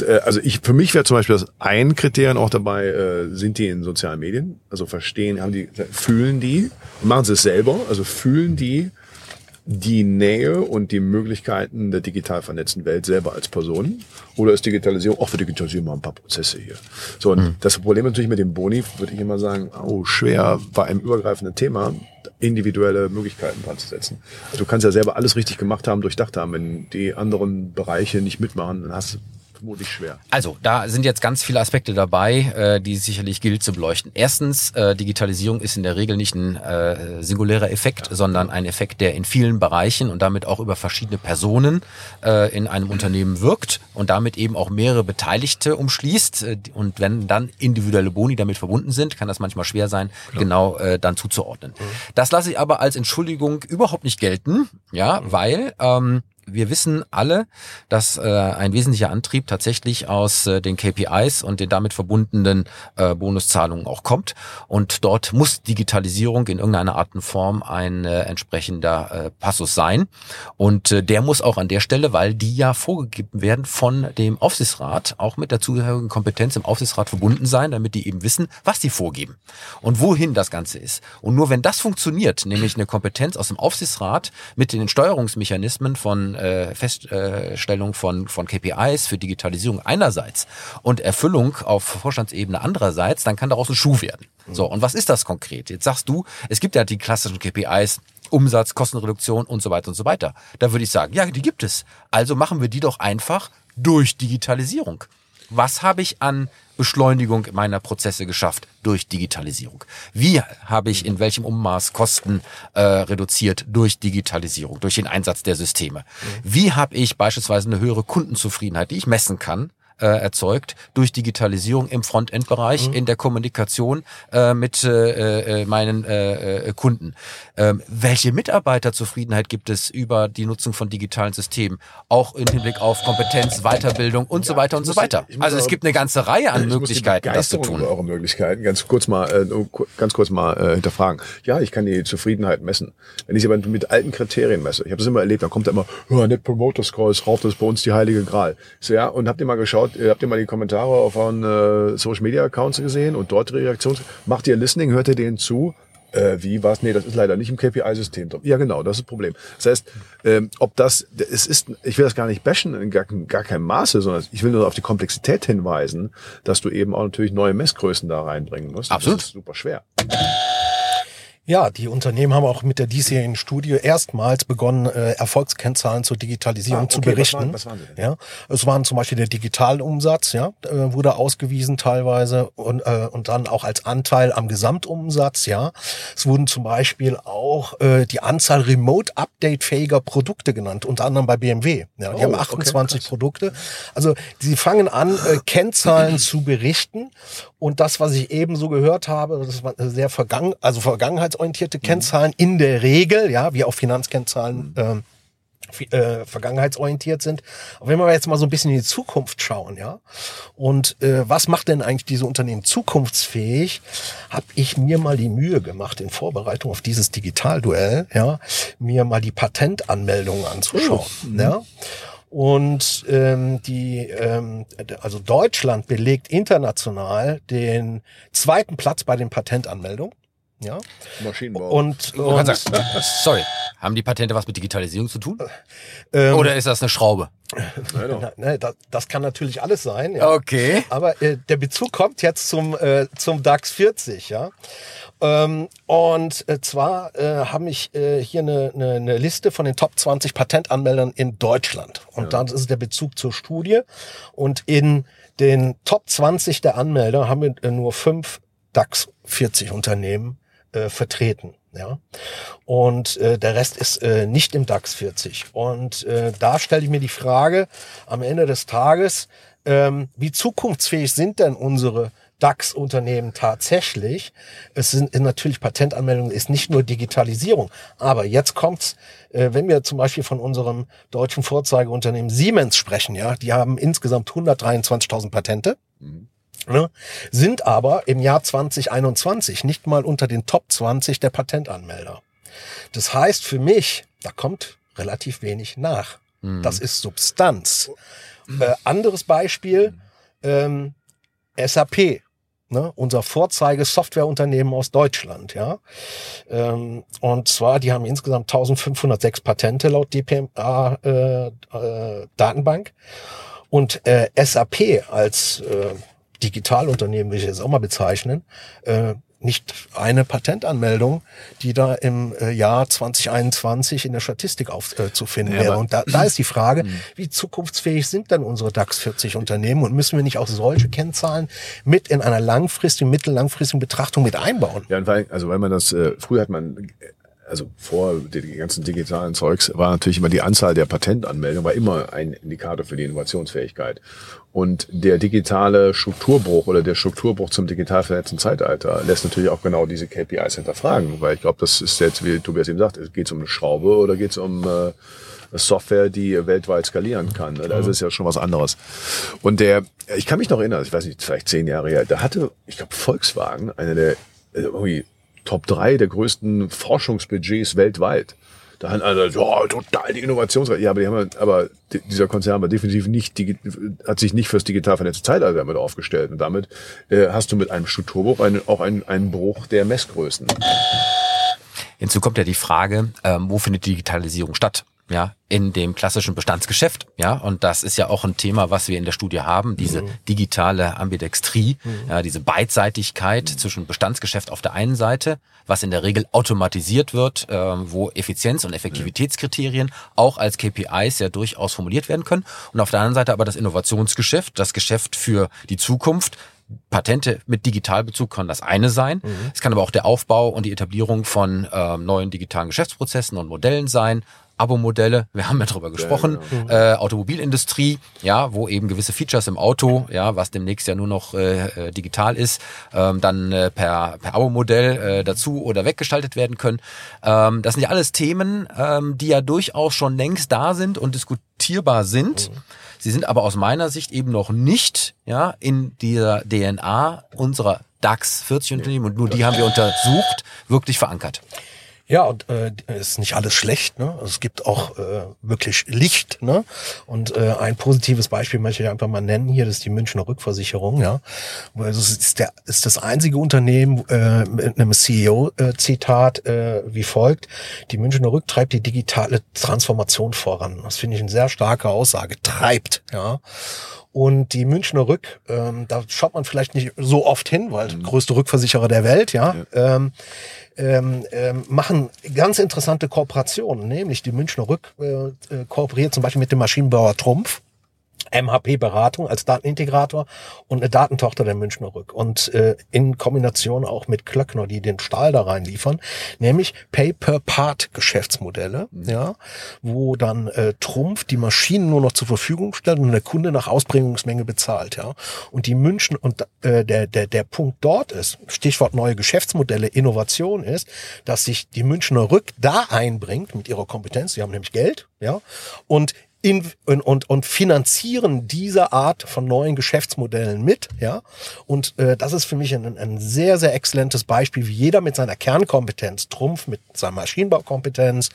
Äh, Also ich, für mich wäre zum Beispiel das ein Kriterium auch dabei, äh, sind die in sozialen Medien? Also verstehen, haben die, fühlen die, machen sie es selber, also fühlen die die Nähe und die Möglichkeiten der digital vernetzten Welt selber als Personen? Oder ist Digitalisierung, auch für Digitalisierung mal ein paar Prozesse hier? So, und das Problem natürlich mit dem Boni, würde ich immer sagen, oh, schwer bei einem übergreifenden Thema individuelle Möglichkeiten dran zu setzen. Also du kannst ja selber alles richtig gemacht haben, durchdacht haben. Wenn die anderen Bereiche nicht mitmachen, dann hast du vermutlich schwer. Also, da sind jetzt ganz viele Aspekte dabei, äh, die sicherlich gilt zu beleuchten. Erstens, äh, Digitalisierung ist in der Regel nicht ein äh, singulärer Effekt, sondern ein Effekt, der in vielen Bereichen und damit auch über verschiedene Personen äh, in einem Unternehmen wirkt und damit eben auch mehrere Beteiligte umschließt. Äh, Und wenn dann individuelle Boni damit verbunden sind, kann das manchmal schwer sein, genau äh, dann zuzuordnen. Das lasse ich aber als Entschuldigung überhaupt nicht gelten, ja, weil ähm, wir wissen alle, dass äh, ein wesentlicher Antrieb tatsächlich aus äh, den KPIs und den damit verbundenen äh, Bonuszahlungen auch kommt. Und dort muss Digitalisierung in irgendeiner Art und Form ein äh, entsprechender äh, Passus sein. Und äh, der muss auch an der Stelle, weil die ja vorgegeben werden von dem Aufsichtsrat, auch mit der zugehörigen Kompetenz im Aufsichtsrat verbunden sein, damit die eben wissen, was die vorgeben und wohin das Ganze ist. Und nur wenn das funktioniert, nämlich eine Kompetenz aus dem Aufsichtsrat mit den Steuerungsmechanismen von äh, Feststellung von, von KPIs für Digitalisierung einerseits und Erfüllung auf Vorstandsebene andererseits, dann kann daraus ein Schuh werden. So, und was ist das konkret? Jetzt sagst du, es gibt ja die klassischen KPIs, Umsatz, Kostenreduktion und so weiter und so weiter. Da würde ich sagen, ja, die gibt es. Also machen wir die doch einfach durch Digitalisierung. Was habe ich an Beschleunigung meiner Prozesse geschafft durch Digitalisierung? Wie habe ich in welchem Ummaß Kosten äh, reduziert durch Digitalisierung, durch den Einsatz der Systeme? Wie habe ich beispielsweise eine höhere Kundenzufriedenheit, die ich messen kann, äh, erzeugt durch Digitalisierung im Frontend-Bereich, in der Kommunikation äh, mit äh, äh, meinen äh, äh, Kunden. Ähm, welche Mitarbeiterzufriedenheit gibt es über die Nutzung von digitalen Systemen? Auch im Hinblick auf Kompetenz, Weiterbildung und so weiter und so weiter. muss Also es gibt eine ganze Reihe an die Möglichkeiten, das zu tun. Eure Möglichkeiten ganz kurz mal, äh, ganz kurz mal äh, hinterfragen. Ja, ich kann die Zufriedenheit messen. Wenn ich sie aber mit alten Kriterien messe, ich habe das immer erlebt, dann kommt da immer, ja, Net Promoter Score ist rauf, das ist bei uns die heilige Gral. So ja, und habt ihr mal geschaut, äh, habt ihr mal die Kommentare auf euren äh, Social Media Accounts gesehen und dort die Reaktionen? Macht ihr Listening, hört ihr denen zu? Äh, wie was? Nee, das ist leider nicht im KPI-System drin. Ja, genau, das ist das Problem. Das heißt, ähm, ob das, es ist, ich will das gar nicht bashen in gar, gar keinem Maße, sondern ich will nur auf die Komplexität hinweisen, dass du eben auch natürlich neue Messgrößen da reinbringen musst. Absolut. Das ist super schwer. Ja, die Unternehmen haben auch mit der diesjährigen Studie erstmals begonnen, äh, Erfolgskennzahlen zur Digitalisierung Ah, zu okay, was berichten. waren- was waren sie denn? Ja, es waren zum Beispiel der Digitalumsatz, ja, äh, wurde ausgewiesen teilweise und, äh, und dann auch als Anteil am Gesamtumsatz, ja. Es wurden zum Beispiel auch äh, die Anzahl remote-update-fähiger Produkte genannt, unter anderem bei BMW. Ja, die Oh, haben okay, 28 krass. Produkte. Also sie fangen an, äh, Kennzahlen zu berichten. Und das, was ich eben so gehört habe, das war sehr vergangen, also vergangenheitsorientierte Kennzahlen in der Regel, ja, wie auch Finanzkennzahlen ähm, fi- äh, vergangenheitsorientiert sind. Aber wenn wir jetzt mal so ein bisschen in die Zukunft schauen, ja, und äh, was macht denn eigentlich diese Unternehmen zukunftsfähig, habe ich mir mal die Mühe gemacht, in Vorbereitung auf dieses Digitalduell, ja, mir mal die Patentanmeldungen anzuschauen, ja. Und ähm, die, ähm, also Deutschland belegt international den zweiten Platz bei den Patentanmeldungen. Ja. Maschinenbau. Und, und sorry, haben die Patente was mit Digitalisierung zu tun? ähm, Oder ist das eine Schraube? na, ne, das, das kann natürlich alles sein. Ja. Okay. Aber äh, der Bezug kommt jetzt zum, äh, zum DAX 40, ja. Ähm, und äh, zwar äh, habe ich äh, hier eine, eine, eine Liste von den Top 20 Patentanmeldern in Deutschland. Und dann ist der Bezug zur Studie. Und in den Top 20 der Anmelder haben wir äh, nur fünf DAX 40 Unternehmen äh, vertreten. Ja. Und äh, der Rest ist äh, nicht im DAX 40. Und äh, da stelle ich mir die Frage am Ende des Tages, ähm, wie zukunftsfähig sind denn unsere DAX-Unternehmen tatsächlich? Es sind natürlich Patentanmeldungen, ist nicht nur Digitalisierung. Aber jetzt kommt's, äh, wenn wir zum Beispiel von unserem deutschen Vorzeigeunternehmen Siemens sprechen, ja, die haben insgesamt 123.000 Patente. Ne, sind aber im Jahr 2021 nicht mal unter den Top 20 der Patentanmelder. Das heißt für mich, da kommt relativ wenig nach. Das ist Substanz. Äh, anderes Beispiel, ähm, SAP, ne, unser Vorzeige-Softwareunternehmen aus Deutschland, ja. Ähm, und zwar, die haben insgesamt 1506 Patente laut DPMA äh, äh, Datenbank. Und äh, SAP als äh, Digitalunternehmen, will ich jetzt auch mal bezeichnen, äh, nicht eine Patentanmeldung, die da im äh, Jahr 2021 in der Statistik aufzufinden Ja, wäre. Und da, da ist die Frage, wie zukunftsfähig sind denn unsere DAX 40 Unternehmen und müssen wir nicht auch solche Kennzahlen mit in einer langfristigen, mittellangfristigen Betrachtung mit einbauen? Ja, und weil, also weil man das, äh, früher hat man, äh, also vor den ganzen digitalen Zeugs, war natürlich immer die Anzahl der Patentanmeldungen, war immer ein Indikator für die Innovationsfähigkeit. Und der digitale Strukturbruch oder der Strukturbruch zum digital vernetzten Zeitalter lässt natürlich auch genau diese KPIs hinterfragen, weil ich glaube, das ist jetzt, wie Tobias eben sagt, geht es um eine Schraube oder geht es um äh, Software, die weltweit skalieren kann. ne? Das ist ja schon was anderes. Und der, ich kann mich noch erinnern, ich weiß nicht, vielleicht zehn Jahre her, da hatte, ich glaube, Volkswagen, einer der äh, irgendwie Top drei der größten Forschungsbudgets weltweit. Da haben alle, ja, total die Innovationsrate. Ja, aber die haben, aber di- dieser Konzern war definitiv nicht, hat sich nicht fürs digital vernetzte Zeitalter damit aufgestellt. Und damit äh, hast du mit einem Strukturbruch einen, auch einen, einen Bruch der Messgrößen. Hinzu kommt ja die Frage, ähm, wo findet die Digitalisierung statt? Ja, in dem klassischen Bestandsgeschäft. Ja, und das ist ja auch ein Thema, was wir in der Studie haben, diese digitale Ambidextrie, ja, diese Beidseitigkeit zwischen Bestandsgeschäft auf der einen Seite, was in der Regel automatisiert wird, ähm, wo Effizienz- und Effektivitätskriterien auch als KPIs ja durchaus formuliert werden können. Und auf der anderen Seite aber das Innovationsgeschäft, das Geschäft für die Zukunft, Patente mit Digitalbezug kann das eine sein. Es kann aber auch der Aufbau und die Etablierung von ähm, neuen digitalen Geschäftsprozessen und Modellen sein. Abo-Modelle, wir haben ja drüber gesprochen, äh, Automobilindustrie, ja, wo eben gewisse Features im Auto, ja, was demnächst ja nur noch äh, äh, digital ist, ähm, dann äh, per, per Abo-Modell äh, dazu oder weggestaltet werden können. Ähm, das sind ja alles Themen, ähm, die ja durchaus schon längst da sind und diskutierbar sind. Sie sind aber aus meiner Sicht eben noch nicht ja, in dieser DNA unserer DAX 40 Unternehmen und nur die haben wir untersucht, wirklich verankert. Ja, und äh, ist nicht alles schlecht. Ne? Es gibt auch äh, wirklich Licht. Ne? Und äh, ein positives Beispiel möchte ich einfach mal nennen hier, das ist die Münchner Rückversicherung. Ja, also es ist der ist das einzige Unternehmen äh, mit einem CEO-Zitat äh, wie folgt: Die Münchner Rück treibt die digitale Transformation voran. Das finde ich eine sehr starke Aussage. Treibt. Ja. Und die Münchner Rück, ähm, da schaut man vielleicht nicht so oft hin, weil mhm. größte Rückversicherer der Welt, ja. ja. Ähm, ähm, ähm, machen ganz interessante Kooperationen, nämlich die Münchner Rück äh, äh kooperiert zum Beispiel mit dem Maschinenbauer Trumpf MHP-Beratung als Datenintegrator und eine Datentochter der Münchner Rück. Und äh, in Kombination auch mit Klöckner, die den Stahl da rein liefern, nämlich Pay-per-Part-Geschäftsmodelle, mhm. ja, wo dann äh, Trumpf die Maschinen nur noch zur Verfügung stellt und der Kunde nach Ausbringungsmenge bezahlt, ja. Und die München und äh, der, der, der Punkt dort ist, Stichwort neue Geschäftsmodelle, Innovation ist, dass sich die Münchner Rück da einbringt mit ihrer Kompetenz, sie haben nämlich Geld, ja, und in, und, und finanzieren diese Art von neuen Geschäftsmodellen mit, ja. Und äh, das ist für mich ein, ein sehr, sehr exzellentes Beispiel, wie jeder mit seiner Kernkompetenz, Trumpf mit seiner Maschinenbaukompetenz,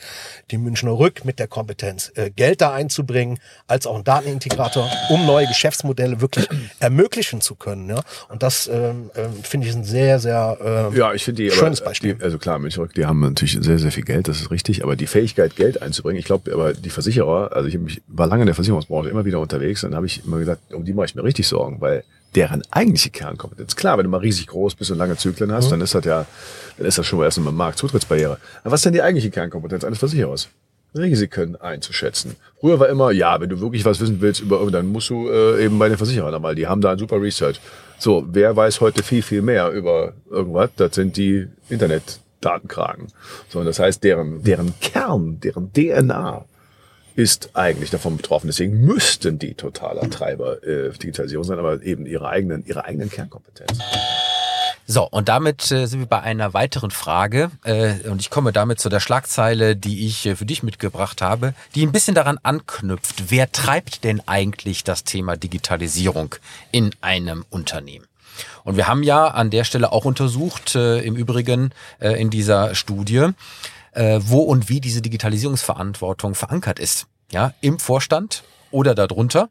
die Münchner Rück mit der Kompetenz, äh, Geld da einzubringen, als auch ein Datenintegrator, um neue Geschäftsmodelle wirklich ermöglichen zu können, ja. Und das ähm, äh, finde ich ein sehr, sehr äh, ja, ich die, schönes aber, Beispiel. Die, also klar, Münchner Rück, die haben natürlich sehr, sehr viel Geld, das ist richtig, aber die Fähigkeit, Geld einzubringen, ich glaube, aber die Versicherer, also ich habe mich war lange in der Versicherungsbranche immer wieder unterwegs und dann habe ich immer gesagt, um die mache ich mir richtig Sorgen, weil deren eigentliche Kernkompetenz, klar, wenn du mal riesig groß bist und lange Zyklen hast, mhm. dann ist das ja, dann ist das schon mal erst einmal Marktzutrittsbarriere. Aber was ist denn die eigentliche Kernkompetenz eines Versicherers? Risiken einzuschätzen. Früher war immer, ja, wenn du wirklich was wissen willst über dann musst du äh, eben bei den Versicherern einmal, die haben da ein super Research. So, wer weiß heute viel, viel mehr über irgendwas? Das sind die Internetdatenkragen. So, das heißt, deren, deren Kern, deren DNA ist eigentlich davon betroffen. Deswegen müssten die totaler Treiber äh, Digitalisierung sein, aber eben ihre eigenen, ihre eigenen Kernkompetenzen. So, und damit äh, sind wir bei einer weiteren Frage. Äh, und ich komme damit zu der Schlagzeile, die ich äh, für dich mitgebracht habe, die ein bisschen daran anknüpft. Wer treibt denn eigentlich das Thema Digitalisierung in einem Unternehmen? Und wir haben ja an der Stelle auch untersucht, äh, im Übrigen äh, in dieser Studie, äh, wo und wie diese Digitalisierungsverantwortung verankert ist. Ja, im Vorstand oder darunter.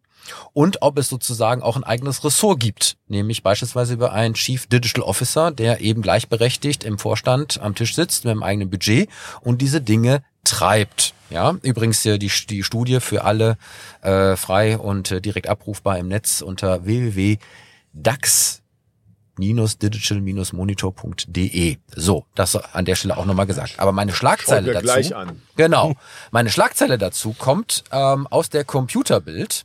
Und ob es sozusagen auch ein eigenes Ressort gibt, nämlich beispielsweise über einen Chief Digital Officer, der eben gleichberechtigt im Vorstand am Tisch sitzt mit einem eigenen Budget und diese Dinge treibt. Ja, übrigens die, die Studie für alle äh, frei und äh, direkt abrufbar im Netz unter www.dax digital-monitor.de. So, das an der Stelle auch nochmal gesagt. Aber meine Schlagzeile dazu. Genau. Meine Schlagzeile dazu kommt ähm, aus der Computerbild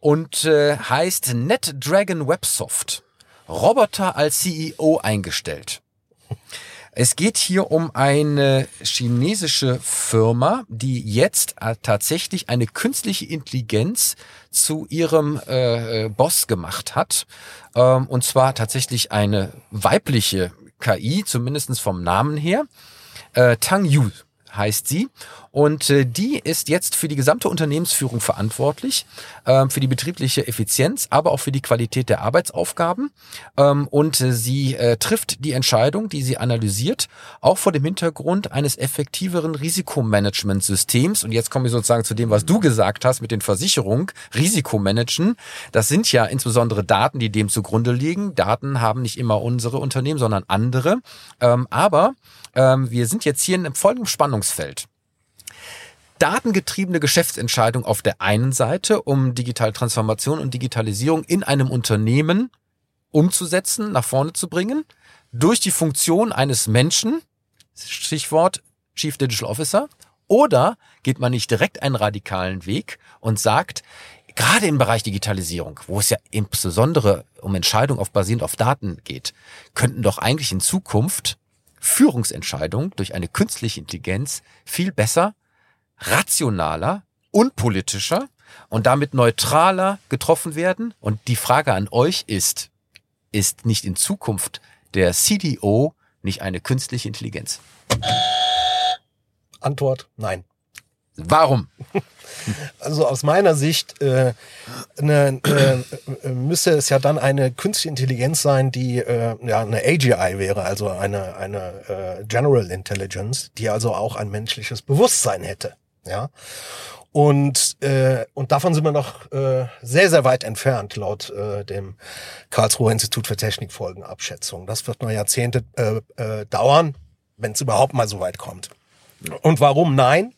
und äh, heißt NetDragon Websoft. Roboter als CEO eingestellt. Es geht hier um eine chinesische Firma, die jetzt äh, tatsächlich eine künstliche Intelligenz zu ihrem äh, Boss gemacht hat. Ähm, und zwar tatsächlich eine weibliche KI, zumindestens vom Namen her. Äh, Tang Yu heißt sie. Und äh, die ist jetzt für die gesamte Unternehmensführung verantwortlich, ähm, für die betriebliche Effizienz, aber auch für die Qualität der Arbeitsaufgaben. Ähm, und äh, sie äh, trifft die Entscheidung, die sie analysiert, auch vor dem Hintergrund eines effektiveren Risikomanagementsystems. Und jetzt komme ich sozusagen zu dem, was du gesagt hast mit den Versicherungen. Risikomanagen, das sind ja insbesondere Daten, die dem zugrunde liegen. Daten haben nicht immer unsere Unternehmen, sondern andere. Ähm, aber ähm, wir sind jetzt hier in einem folgenden Spannungsfeld datengetriebene Geschäftsentscheidung auf der einen Seite, um digitale Transformation und Digitalisierung in einem Unternehmen umzusetzen, nach vorne zu bringen, durch die Funktion eines Menschen, Stichwort Chief Digital Officer, oder geht man nicht direkt einen radikalen Weg und sagt, gerade im Bereich Digitalisierung, wo es ja insbesondere um Entscheidungen auf basierend auf Daten geht, könnten doch eigentlich in Zukunft Führungsentscheidungen durch eine künstliche Intelligenz viel besser rationaler, unpolitischer und damit neutraler getroffen werden. Und die Frage an euch ist, ist nicht in Zukunft der CDO nicht eine künstliche Intelligenz? Antwort, nein. Warum? Also aus meiner Sicht äh, ne, äh, müsste es ja dann eine künstliche Intelligenz sein, die äh, ja eine AGI wäre, also eine, eine äh, General Intelligence, die also auch ein menschliches Bewusstsein hätte. Ja. Und, äh, und davon sind wir noch äh, sehr, sehr weit entfernt, laut äh, dem Karlsruher Institut für Technikfolgenabschätzung. Das wird noch Jahrzehnte äh, äh, dauern, wenn es überhaupt mal so weit kommt. Und warum nein?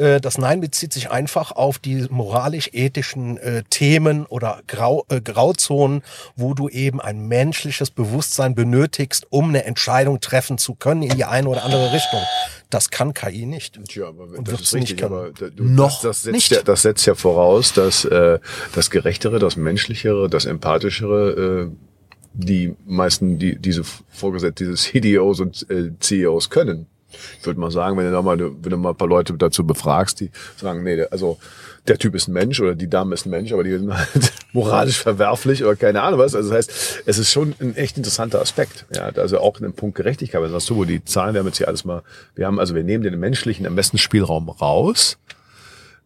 Äh, das Nein bezieht sich einfach auf die moralisch-ethischen äh, Themen oder Grau, äh, Grauzonen, wo du eben ein menschliches Bewusstsein benötigst, um eine Entscheidung treffen zu können in die eine oder andere Richtung. Das kann KI nicht. Tja, aber Und das ist nicht richtig, können. aber da- du, Noch das, das setzt nicht. Ja, das setzt ja voraus, dass äh, das Gerechtere, das Menschlichere, das Empathischere äh, die meisten, die diese vorgesetzt, diese CDOs und äh, CEOs können. Ich würde mal sagen, wenn du da mal, wenn du mal ein paar Leute dazu befragst, die sagen, nee, also der Typ ist ein Mensch oder die Dame ist ein Mensch, aber die sind halt moralisch verwerflich oder keine Ahnung was. Also das heißt, es ist schon ein echt interessanter Aspekt. Ja, also auch ein Punkt Gerechtigkeit. Was sagst du, wo die Zahlen, wir haben jetzt hier alles mal, wir haben, also wir nehmen den menschlichen am besten Spielraum raus,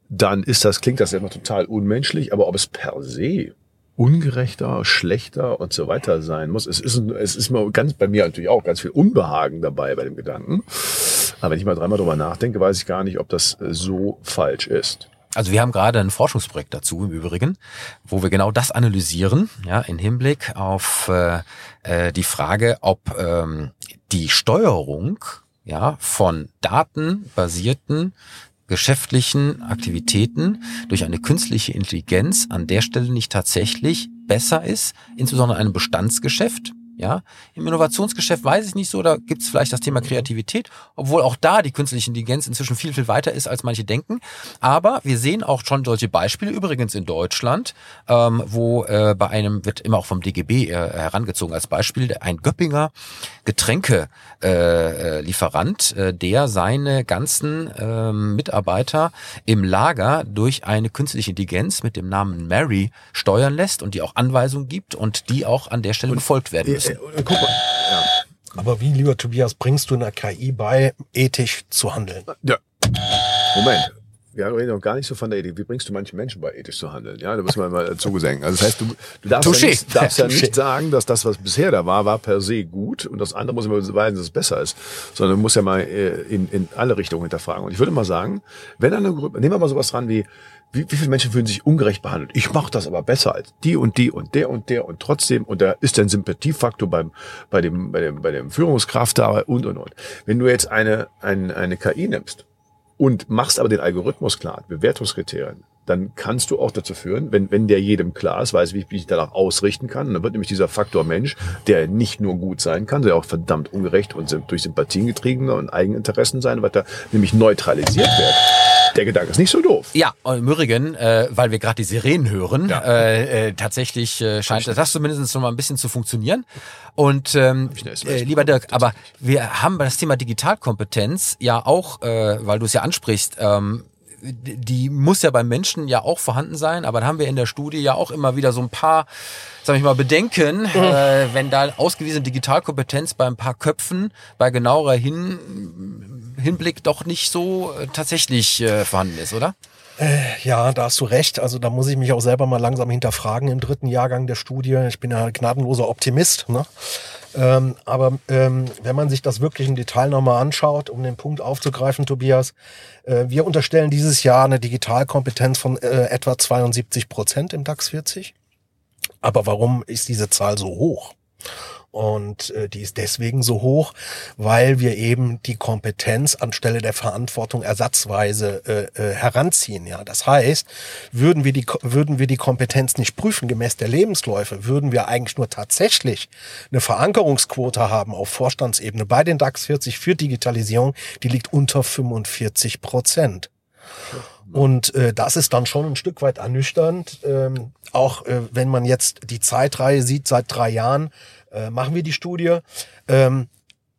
dann ist das, klingt das immer total unmenschlich, aber ob es per se ungerechter, schlechter und so weiter sein muss. Es ist, es ist mal ganz, bei mir natürlich auch ganz viel Unbehagen dabei bei dem Gedanken. Aber wenn ich mal dreimal drüber nachdenke, weiß ich gar nicht, ob das äh, so falsch ist. Also wir haben gerade ein Forschungsprojekt dazu im Übrigen, wo wir genau das analysieren, ja, in Hinblick auf äh, äh, die Frage, ob ähm, die Steuerung ja von datenbasierten geschäftlichen Aktivitäten durch eine künstliche Intelligenz an der Stelle nicht tatsächlich besser ist, insbesondere in einem Bestandsgeschäft. Ja, im Innovationsgeschäft weiß ich nicht so, da gibt es vielleicht das Thema Kreativität, obwohl auch da die künstliche Intelligenz inzwischen viel, viel weiter ist, als manche denken. Aber wir sehen auch schon solche Beispiele, übrigens in Deutschland, ähm, wo äh, bei einem, wird immer auch vom DGB äh, herangezogen als Beispiel, ein Göppinger Getränkelieferant, äh, Lieferant, äh, der seine ganzen ähm, Mitarbeiter im Lager durch eine künstliche Intelligenz mit dem Namen Mary steuern lässt und die auch Anweisungen gibt und die auch an der Stelle befolgt werden müssen. Äh, äh, guck mal. Ja. Aber wie, lieber Tobias, bringst du einer KI bei, ethisch zu handeln? Ja. Moment. Wir reden noch gar nicht so von der Ethik. Wie bringst du manchen Menschen bei, ethisch zu handeln? Ja, da muss man mal dazu sagen. Also das heißt, du, du darfst, Touché. ja nicht, darfst ja nicht sagen, dass das, was bisher da war, war per se gut und das andere muss immer beweisen, dass es besser ist. Sondern du musst ja mal äh, in, in alle Richtungen hinterfragen. Und ich würde mal sagen, wenn eine Gruppe, nehmen wir mal sowas ran wie, wie, wie viele Menschen fühlen sich ungerecht behandelt? Ich mache das aber besser als die und die und der und der und trotzdem und da ist ein Sympathiefaktor beim bei dem bei dem bei dem Führungskraft da und und und. Wenn du jetzt eine eine, eine KI nimmst und machst aber den Algorithmus klar, Bewertungskriterien, dann kannst du auch dazu führen, wenn, wenn der jedem klar ist, weiß, wie ich mich danach ausrichten kann, dann wird nämlich dieser Faktor Mensch, der nicht nur gut sein kann, der auch verdammt ungerecht und durch Sympathien getriebener und Eigeninteressen sein, wird da nämlich neutralisiert werden. Der Gedanke ist nicht so doof. Ja, und im Übrigen, äh, weil wir gerade die Sirenen hören, äh, äh, tatsächlich äh, scheint das zumindest schon mal ein bisschen zu funktionieren. Und ähm, äh, lieber Dirk, aber wir haben das Thema Digitalkompetenz ja auch, äh, weil du es ja ansprichst, ähm, die muss ja beim Menschen ja auch vorhanden sein, aber da haben wir in der Studie ja auch immer wieder so ein paar, sag ich mal, Bedenken, äh, wenn da ausgewiesene Digitalkompetenz bei ein paar Köpfen bei genauerer Hin Hinblick doch nicht so äh, tatsächlich äh, vorhanden ist, oder? Ja, da hast du recht. Also da muss ich mich auch selber mal langsam hinterfragen im dritten Jahrgang der Studie. Ich bin ja gnadenloser Optimist. Ne? Ähm, aber ähm, wenn man sich das wirklich im Detail nochmal anschaut, um den Punkt aufzugreifen, Tobias, äh, wir unterstellen dieses Jahr eine Digitalkompetenz von äh, etwa 72 Prozent im DAX 40. Aber warum ist diese Zahl so hoch? Und äh, die ist deswegen so hoch, weil wir eben die Kompetenz anstelle der Verantwortung ersatzweise äh, äh, heranziehen. Ja, das heißt, würden wir die würden wir die Kompetenz nicht prüfen gemäß der Lebensläufe, würden wir eigentlich nur tatsächlich eine Verankerungsquote haben auf Vorstandsebene bei den DAX 40 für Digitalisierung, die liegt unter 45 Prozent. Und äh, das ist dann schon ein Stück weit ernüchternd. Ähm, auch äh, wenn man jetzt die Zeitreihe sieht, seit drei Jahren äh, machen wir die Studie. Ähm,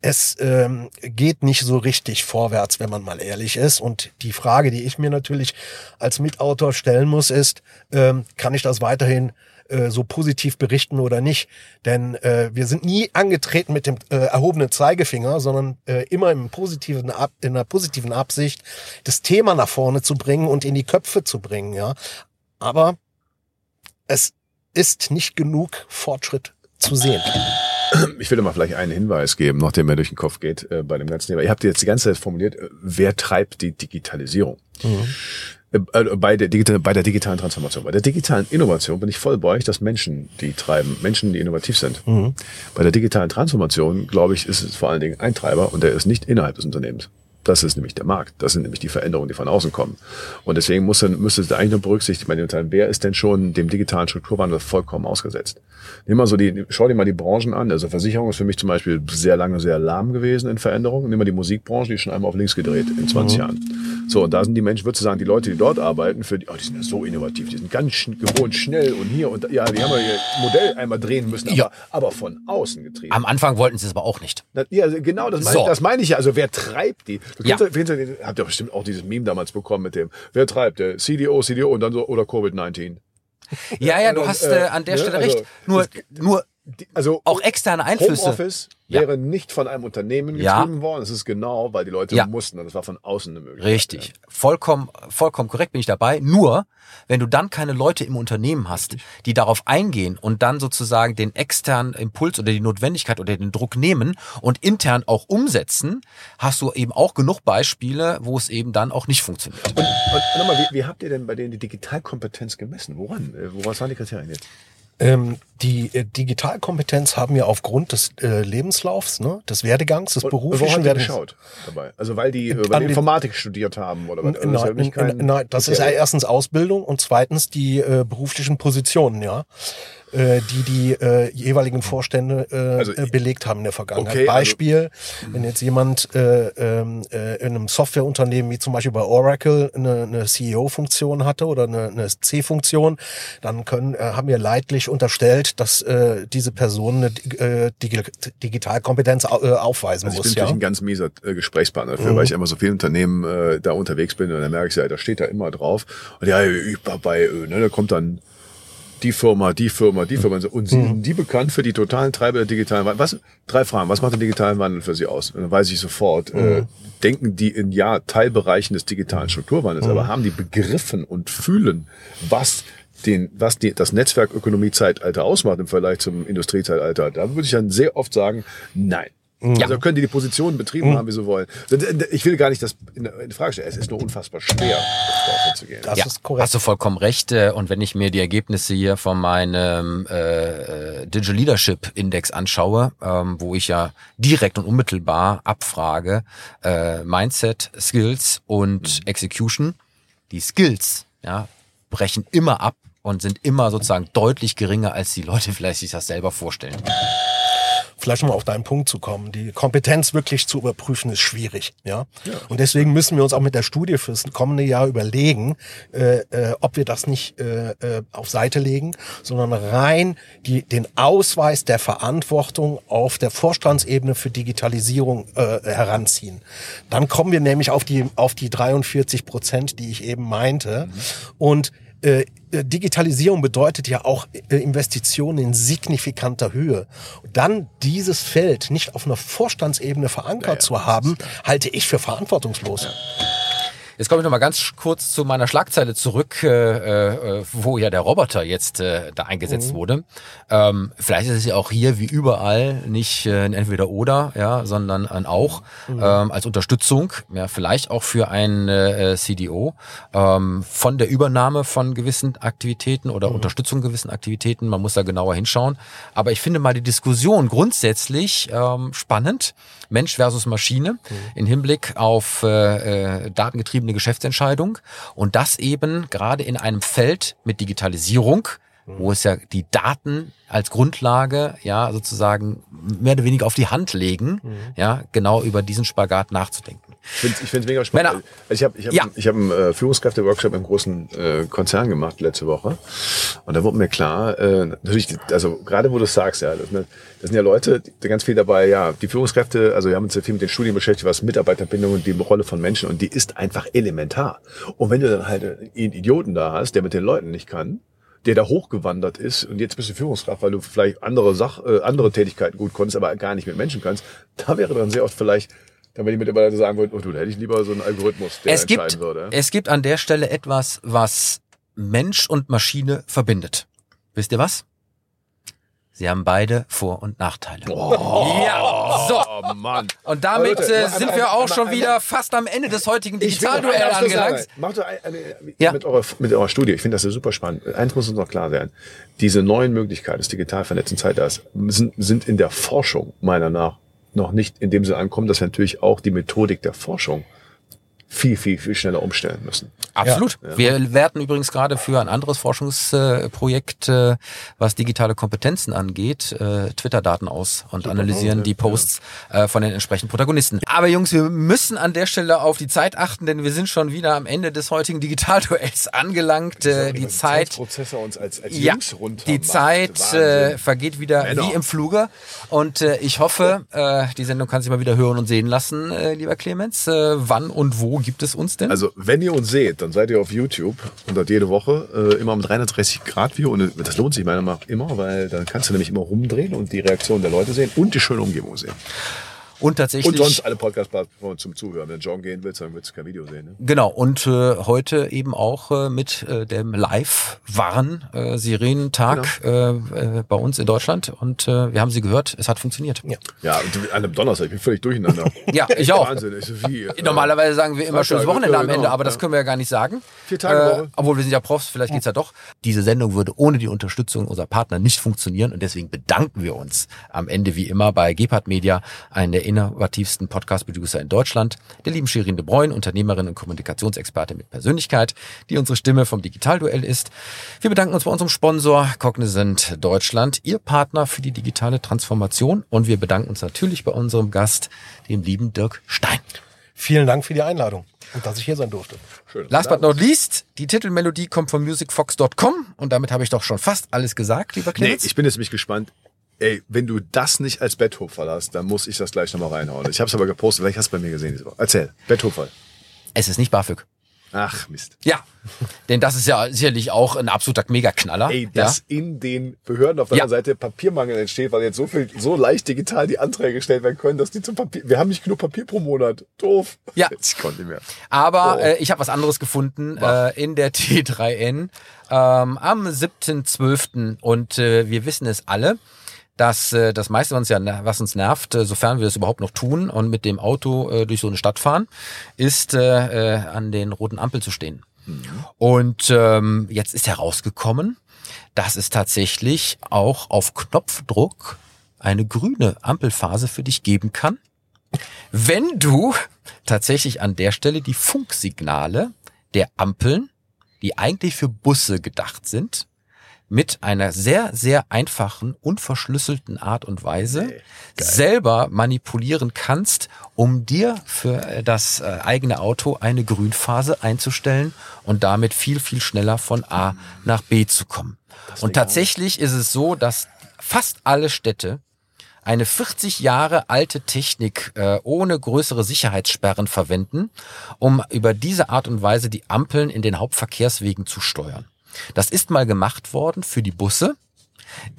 es ähm, geht nicht so richtig vorwärts, wenn man mal ehrlich ist. Und die Frage, die ich mir natürlich als Mitautor stellen muss, ist, ähm, kann ich das weiterhin äh, so positiv berichten oder nicht? Denn äh, wir sind nie angetreten mit dem äh, erhobenen Zeigefinger, sondern äh, immer im positiven Ab in einer positiven Absicht, das Thema nach vorne zu bringen und in die Köpfe zu bringen. Ja, aber es ist nicht genug Fortschritt zu sehen. Ich will mal vielleicht einen Hinweis geben, noch der mir durch den Kopf geht äh, bei dem ganzen Thema. Ihr habt jetzt die ganze Zeit formuliert, äh, wer treibt die Digitalisierung? Mhm. Äh, bei, der digital, bei der digitalen Transformation. Bei der digitalen Innovation bin ich voll bei euch, dass Menschen die treiben, Menschen, die innovativ sind. Mhm. Bei der digitalen Transformation, glaube ich, ist es vor allen Dingen ein Treiber und der ist nicht innerhalb des Unternehmens. Das ist nämlich der Markt. Das sind nämlich die Veränderungen, die von außen kommen. Und deswegen muss müsste es eigentlich nur berücksichtigt bei den Unternehmen, wer ist denn schon dem digitalen Strukturwandel vollkommen ausgesetzt? Nimm mal so die, schau dir mal die Branchen an. Also Versicherung ist für mich zum Beispiel sehr lange sehr lahm gewesen in Veränderungen. Nimm mal die Musikbranche, die ist schon einmal auf links gedreht in 20 mhm. Jahren. So, und da sind die Menschen, würdest du sagen, die Leute, die dort arbeiten, für die, oh, die sind ja so innovativ, die sind ganz gewohnt schnell und hier und da, ja, die haben ja ihr Modell einmal drehen müssen, aber, ja. aber von außen getrieben. Am Anfang wollten sie es aber auch nicht. ja, genau, das meine, so. das meine ich ja. Also wer treibt die? Du ja. kennst, habt ihr bestimmt auch dieses Meme damals bekommen mit dem, wer treibt, der CDO, CDO und dann so, oder Covid-19. Ja, ja, du hast äh, an der ne, Stelle recht. Also, nur, nur also auch externe Einflüsse. Homeoffice ja. wäre nicht von einem Unternehmen getrieben ja. worden. Es ist genau, weil die Leute ja. mussten und es war von außen eine Möglichkeit. Richtig. Vollkommen, vollkommen korrekt bin ich dabei. Nur, wenn du dann keine Leute im Unternehmen hast, die darauf eingehen und dann sozusagen den externen Impuls oder die Notwendigkeit oder den Druck nehmen und intern auch umsetzen, hast du eben auch genug Beispiele, wo es eben dann auch nicht funktioniert. Und, und nochmal, wie, wie habt ihr denn bei denen die Digitalkompetenz gemessen? Woran? Äh, woran waren die Kriterien jetzt? Ähm, die äh, Digitalkompetenz haben wir aufgrund des äh, Lebenslaufs, ne, des Werdegangs, des beruflichen Werdegangs. geschaut dabei? Also weil die, äh, weil die Informatik studiert haben oder was? Also nein, nein, nein, das ist ja erstens Ausbildung und zweitens die äh, beruflichen Positionen, ja äh, die die äh, jeweiligen Vorstände äh, also, äh, belegt haben in der Vergangenheit. Okay, also Beispiel, also, wenn jetzt jemand äh, ähm, äh, in einem Softwareunternehmen wie zum Beispiel bei Oracle eine, eine CEO-Funktion hatte oder eine, eine C-Funktion, dann können, äh, haben wir leidlich unterstellt, dass äh, diese Person eine äh, Digitalkompetenz äh, aufweisen also muss. Ich bin ja? ein ganz mieser äh, Gesprächspartner dafür, mhm. weil ich immer so viele Unternehmen äh, da unterwegs bin und dann merke ich, ja, da steht da immer drauf. Und ja, ich war bei, äh, ne, da kommt dann die Firma, die Firma, die Firma. Und sie sind die bekannt für die totalen Treiber der digitalen Wandel. Was? Drei Fragen. Was macht den digitalen Wandel für Sie aus? Und dann weiß ich sofort, mhm. äh, denken die in ja Teilbereichen des digitalen Strukturwandels, mhm. aber haben die begriffen und fühlen, was den, was die, das Netzwerkökonomie-Zeitalter ausmacht im Vergleich zum Industriezeitalter. Da würde ich dann sehr oft sagen, nein. Ja. Also können die die Positionen betrieben mhm. haben, wie sie wollen. Ich will gar nicht das in Frage stellen. Es ist nur unfassbar schwer, das zu gehen. Das ja, ist korrekt. Hast du vollkommen recht. Äh, und wenn ich mir die Ergebnisse hier von meinem äh, äh, Digital Leadership Index anschaue, ähm, wo ich ja direkt und unmittelbar abfrage, äh, Mindset, Skills und mhm. Execution, die Skills, ja, brechen immer ab und sind immer sozusagen deutlich geringer, als die Leute vielleicht sich das selber vorstellen vielleicht um auf deinen Punkt zu kommen, die Kompetenz wirklich zu überprüfen, ist schwierig. Ja? ja. Und deswegen müssen wir uns auch mit der Studie fürs kommende Jahr überlegen, äh, äh, ob wir das nicht äh, äh, auf Seite legen, sondern rein die, den Ausweis der Verantwortung auf der Vorstandsebene für Digitalisierung äh, heranziehen. Dann kommen wir nämlich auf die, auf die 43 Prozent, die ich eben meinte. Mhm. Und äh, Digitalisierung bedeutet ja auch äh, Investitionen in signifikanter Höhe. dann dieses Feld nicht auf einer Vorstandsebene verankert ja, ja, zu haben, halte ich für verantwortungslos. Ja. Jetzt komme ich noch mal ganz kurz zu meiner Schlagzeile zurück, äh, äh, wo ja der Roboter jetzt äh, da eingesetzt mhm. wurde. Ähm, vielleicht ist es ja auch hier wie überall nicht äh, ein Entweder-Oder, ja, sondern ein Auch mhm. ähm, als Unterstützung, ja, vielleicht auch für ein äh, CDO ähm, von der Übernahme von gewissen Aktivitäten oder mhm. Unterstützung gewissen Aktivitäten. Man muss da genauer hinschauen. Aber ich finde mal die Diskussion grundsätzlich ähm, spannend. Mensch versus Maschine mhm. in Hinblick auf äh, äh, datengetriebene Geschäftsentscheidung und das eben gerade in einem Feld mit Digitalisierung wo es ja die Daten als Grundlage ja sozusagen mehr oder weniger auf die Hand legen, ja genau über diesen Spagat nachzudenken. Ich finde es ich mega spannend. Männer. Also ich habe ich hab, Ja. ich hab einen äh, Führungskräfte-Workshop im großen äh, Konzern gemacht letzte Woche. Und da wurde mir klar, äh, natürlich, also gerade wo du es sagst, ja, das, sind- das sind ja Leute, die ganz viel dabei, ja, die Führungskräfte, also wir haben uns ja viel mit den Studien beschäftigt, was Mitarbeiterbindung und die Rolle von Menschen und die ist einfach elementar. Und wenn du dann halt einen Idioten da hast, der mit den Leuten nicht kann, der da hochgewandert ist und jetzt bist du Führungskraft, weil du vielleicht andere Sach, äh, andere Tätigkeiten gut konntest, aber gar nicht mit Menschen kannst, da wäre dann sehr oft vielleicht, dann wenn die Mitarbeiter sagen würden, oh du, da hätte ich lieber so einen Algorithmus, der es gibt, entscheiden würde. es gibt an der Stelle etwas, was Mensch und Maschine verbindet. Wisst ihr was? Sie haben beide Vor- und Nachteile. Ja, so. Oh Mann. Und damit Leute, äh, sind wir auch schon wieder fast am Ende des heutigen Digitalduell angelangt. Macht doch eine, eine, Ja. mit, eurer, mit eurer Studie. Ich finde das ja super spannend. Eins muss uns noch klar sein. Diese neuen Möglichkeiten des digital vernetzten Zeitalters sind, sind in der Forschung meiner nach noch nicht in dem Sinne ankommen, dass wir natürlich auch die Methodik der Forschung viel, viel, viel schneller umstellen müssen. Absolut. Wir werten übrigens gerade für ein anderes Forschungsprojekt, äh, was digitale Kompetenzen angeht, äh, Twitter-Daten aus und analysieren die Posts äh, von den entsprechenden Protagonisten. Aber Jungs, wir müssen an der Stelle auf die Zeit achten, denn wir sind schon wieder am Ende des heutigen Digitalduells angelangt. Äh, die Zeit uns als, als Ja, die. Zeit Wahnsinn. vergeht wieder Männer. wie im Fluge. Und ich hoffe, die Sendung kann sich mal wieder hören und sehen lassen, lieber Clemens. Wann und wo gibt es uns denn? Also, wenn ihr uns seht, dann seid ihr auf YouTube und dort jede Woche äh, immer um 330 Grad View. Und das lohnt sich meiner Meinung nach immer, weil dann kannst du nämlich immer rumdrehen und die Reaktion der Leute sehen und die schöne Umgebung sehen. Und tatsächlich. Und sonst alle Podcast-Plattformen zum Zuhören. Wenn du joggen gehen willst, dann willst du kein Video sehen. Ne? Genau, und äh, heute eben auch äh, mit äh, dem Live-Warn äh, Sirenentag Genau. äh, äh, bei uns in Deutschland. Und äh, wir haben sie gehört, es hat funktioniert. Ja, Ja, und an einem Donnerstag, ich bin völlig durcheinander. ja ich auch. Wahnsinn, ist wie. äh, Normalerweise sagen wir immer Freitag, schönes Wochenende am Ende, genau, aber das können wir ja gar nicht sagen. Vier Tage Äh, Woche. obwohl wir sind ja Profs, vielleicht geht's ja doch. Diese Sendung würde ohne die Unterstützung unserer Partner nicht funktionieren und deswegen bedanken wir uns am Ende wie immer bei Gepard Media, einen der innovativsten Podcast-Producer in Deutschland, der lieben Shirin de Bruyne, Unternehmerin und Kommunikationsexperte mit Persönlichkeit, die unsere Stimme vom Digitalduell ist. Wir bedanken uns bei unserem Sponsor Cognizant Deutschland, ihr Partner für die digitale Transformation und wir bedanken uns natürlich bei unserem Gast, dem lieben Dirk Stein. Vielen Dank für die Einladung und dass ich hier sein durfte. Schön. Last but not least, die Titelmelodie kommt von musicfox.com und damit habe ich doch schon fast alles gesagt, lieber Nee, Clemens. ich bin jetzt mich gespannt. Ey, wenn du das nicht als Betthupferl hast, dann muss ich das gleich nochmal reinhauen. Ich habe es aber gepostet, vielleicht hast du es bei mir gesehen. Erzähl, Betthupferl. es ist nicht BAföG. Ach, Mist. Ja, denn das ist ja sicherlich auch ein absoluter Mega-Knaller. Ey, dass in den Behörden auf der Ja. anderen Seite Papiermangel entsteht, weil jetzt so viel, so leicht digital die Anträge gestellt werden können, dass die zum Papier, wir haben nicht genug Papier pro Monat. Doof. Ja. Ich konnte nicht mehr. Aber Oh. äh, ich habe was anderes gefunden äh, in der T3N ähm, am 7.12. Und äh, wir wissen es alle, dass äh, das meiste, was uns, ja, was uns nervt, äh, sofern wir das überhaupt noch tun und mit dem Auto äh, durch so eine Stadt fahren, ist äh, äh, an den roten Ampeln zu stehen. Und ähm, jetzt ist herausgekommen, dass es tatsächlich auch auf Knopfdruck eine grüne Ampelphase für dich geben kann wenn du tatsächlich an der Stelle die Funksignale der Ampeln, die eigentlich für Busse gedacht sind, mit einer sehr, sehr einfachen, unverschlüsselten Art und Weise selber manipulieren kannst, um dir für äh, das äh, eigene Auto eine Grünphase einzustellen und damit viel, viel schneller von A nach B zu kommen. Und tatsächlich ist es so, dass fast alle Städte eine 40 Jahre alte Technik äh, ohne größere Sicherheitssperren verwenden, um über diese Art und Weise die Ampeln in den Hauptverkehrswegen zu steuern. Das ist mal gemacht worden für die Busse,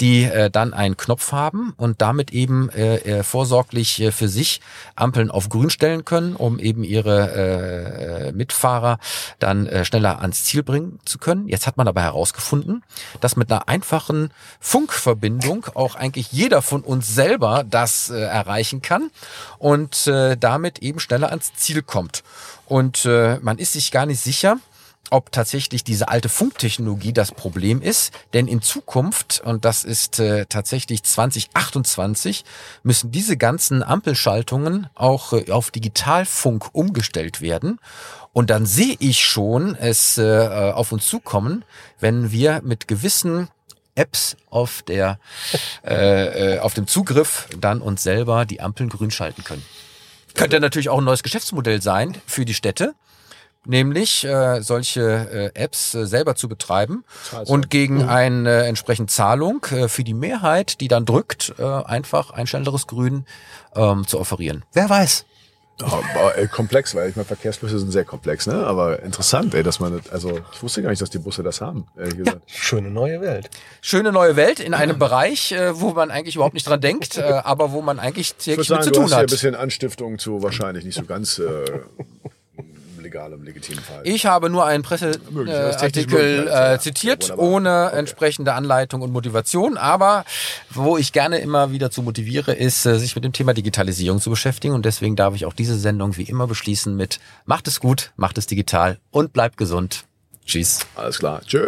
die äh, dann einen Knopf haben und damit eben äh, äh, vorsorglich äh, für sich Ampeln auf grün stellen können, um eben ihre äh, äh, Mitfahrer dann äh, schneller ans Ziel bringen zu können. Jetzt hat man aber herausgefunden, dass mit einer einfachen Funkverbindung auch eigentlich jeder von uns selber das äh, erreichen kann und äh, damit eben schneller ans Ziel kommt. Und äh, man ist sich gar nicht sicher, ob tatsächlich diese alte Funktechnologie das Problem ist. Denn in Zukunft, und das ist äh, tatsächlich 2028, müssen diese ganzen Ampelschaltungen auch äh, auf Digitalfunk umgestellt werden. Und dann sehe ich schon es äh, auf uns zukommen, wenn wir mit gewissen Apps auf der äh, äh, auf dem Zugriff dann uns selber die Ampeln grün schalten können. Könnte natürlich auch ein neues Geschäftsmodell sein für die Städte, nämlich äh, solche äh, Apps äh, selber zu betreiben Zahlst und du. gegen eine entsprechende Zahlung äh, für die Mehrheit, die dann drückt, äh, einfach ein schnelleres Grün ähm, zu offerieren. Wer weiß? Ja, äh, komplex, weil ich meine, Verkehrsflüsse sind sehr komplex, ne? Aber interessant, ey, dass man, also ich wusste gar nicht, dass die Busse das haben, gesagt. Schöne neue Welt. Schöne neue Welt in einem Bereich, äh, wo man eigentlich überhaupt nicht dran denkt, äh, aber wo man eigentlich Ich würde täglich mit sagen, zu du tun hast hier ein hat. bisschen Anstiftung zu wahrscheinlich nicht so ganz äh, legalem, legitimen Verhalten. Ich habe nur einen Presseartikel ja. äh, zitiert, Wunderbar. ohne Okay. entsprechende Anleitung und Motivation. Aber wo ich gerne immer wieder zu motiviere, ist, äh, sich mit dem Thema Digitalisierung zu beschäftigen. Und deswegen darf ich auch diese Sendung wie immer beschließen mit Macht es gut, macht es digital und bleibt gesund. Tschüss. Alles klar. Tschö.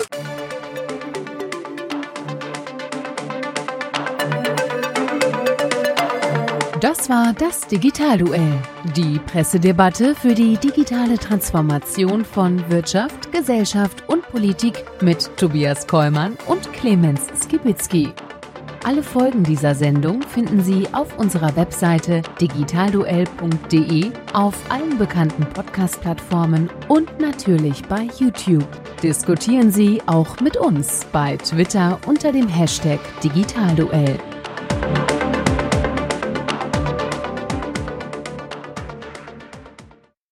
Das war das Digitalduell, die Pressedebatte für die digitale Transformation von Wirtschaft, Gesellschaft und Politik mit Tobias Kollmann und Clemens Skibitzky. Alle Folgen dieser Sendung finden Sie auf unserer Webseite digitalduell.de, auf allen bekannten Podcast-Plattformen und natürlich bei YouTube. Diskutieren Sie auch mit uns bei Twitter unter dem Hashtag Digitalduell.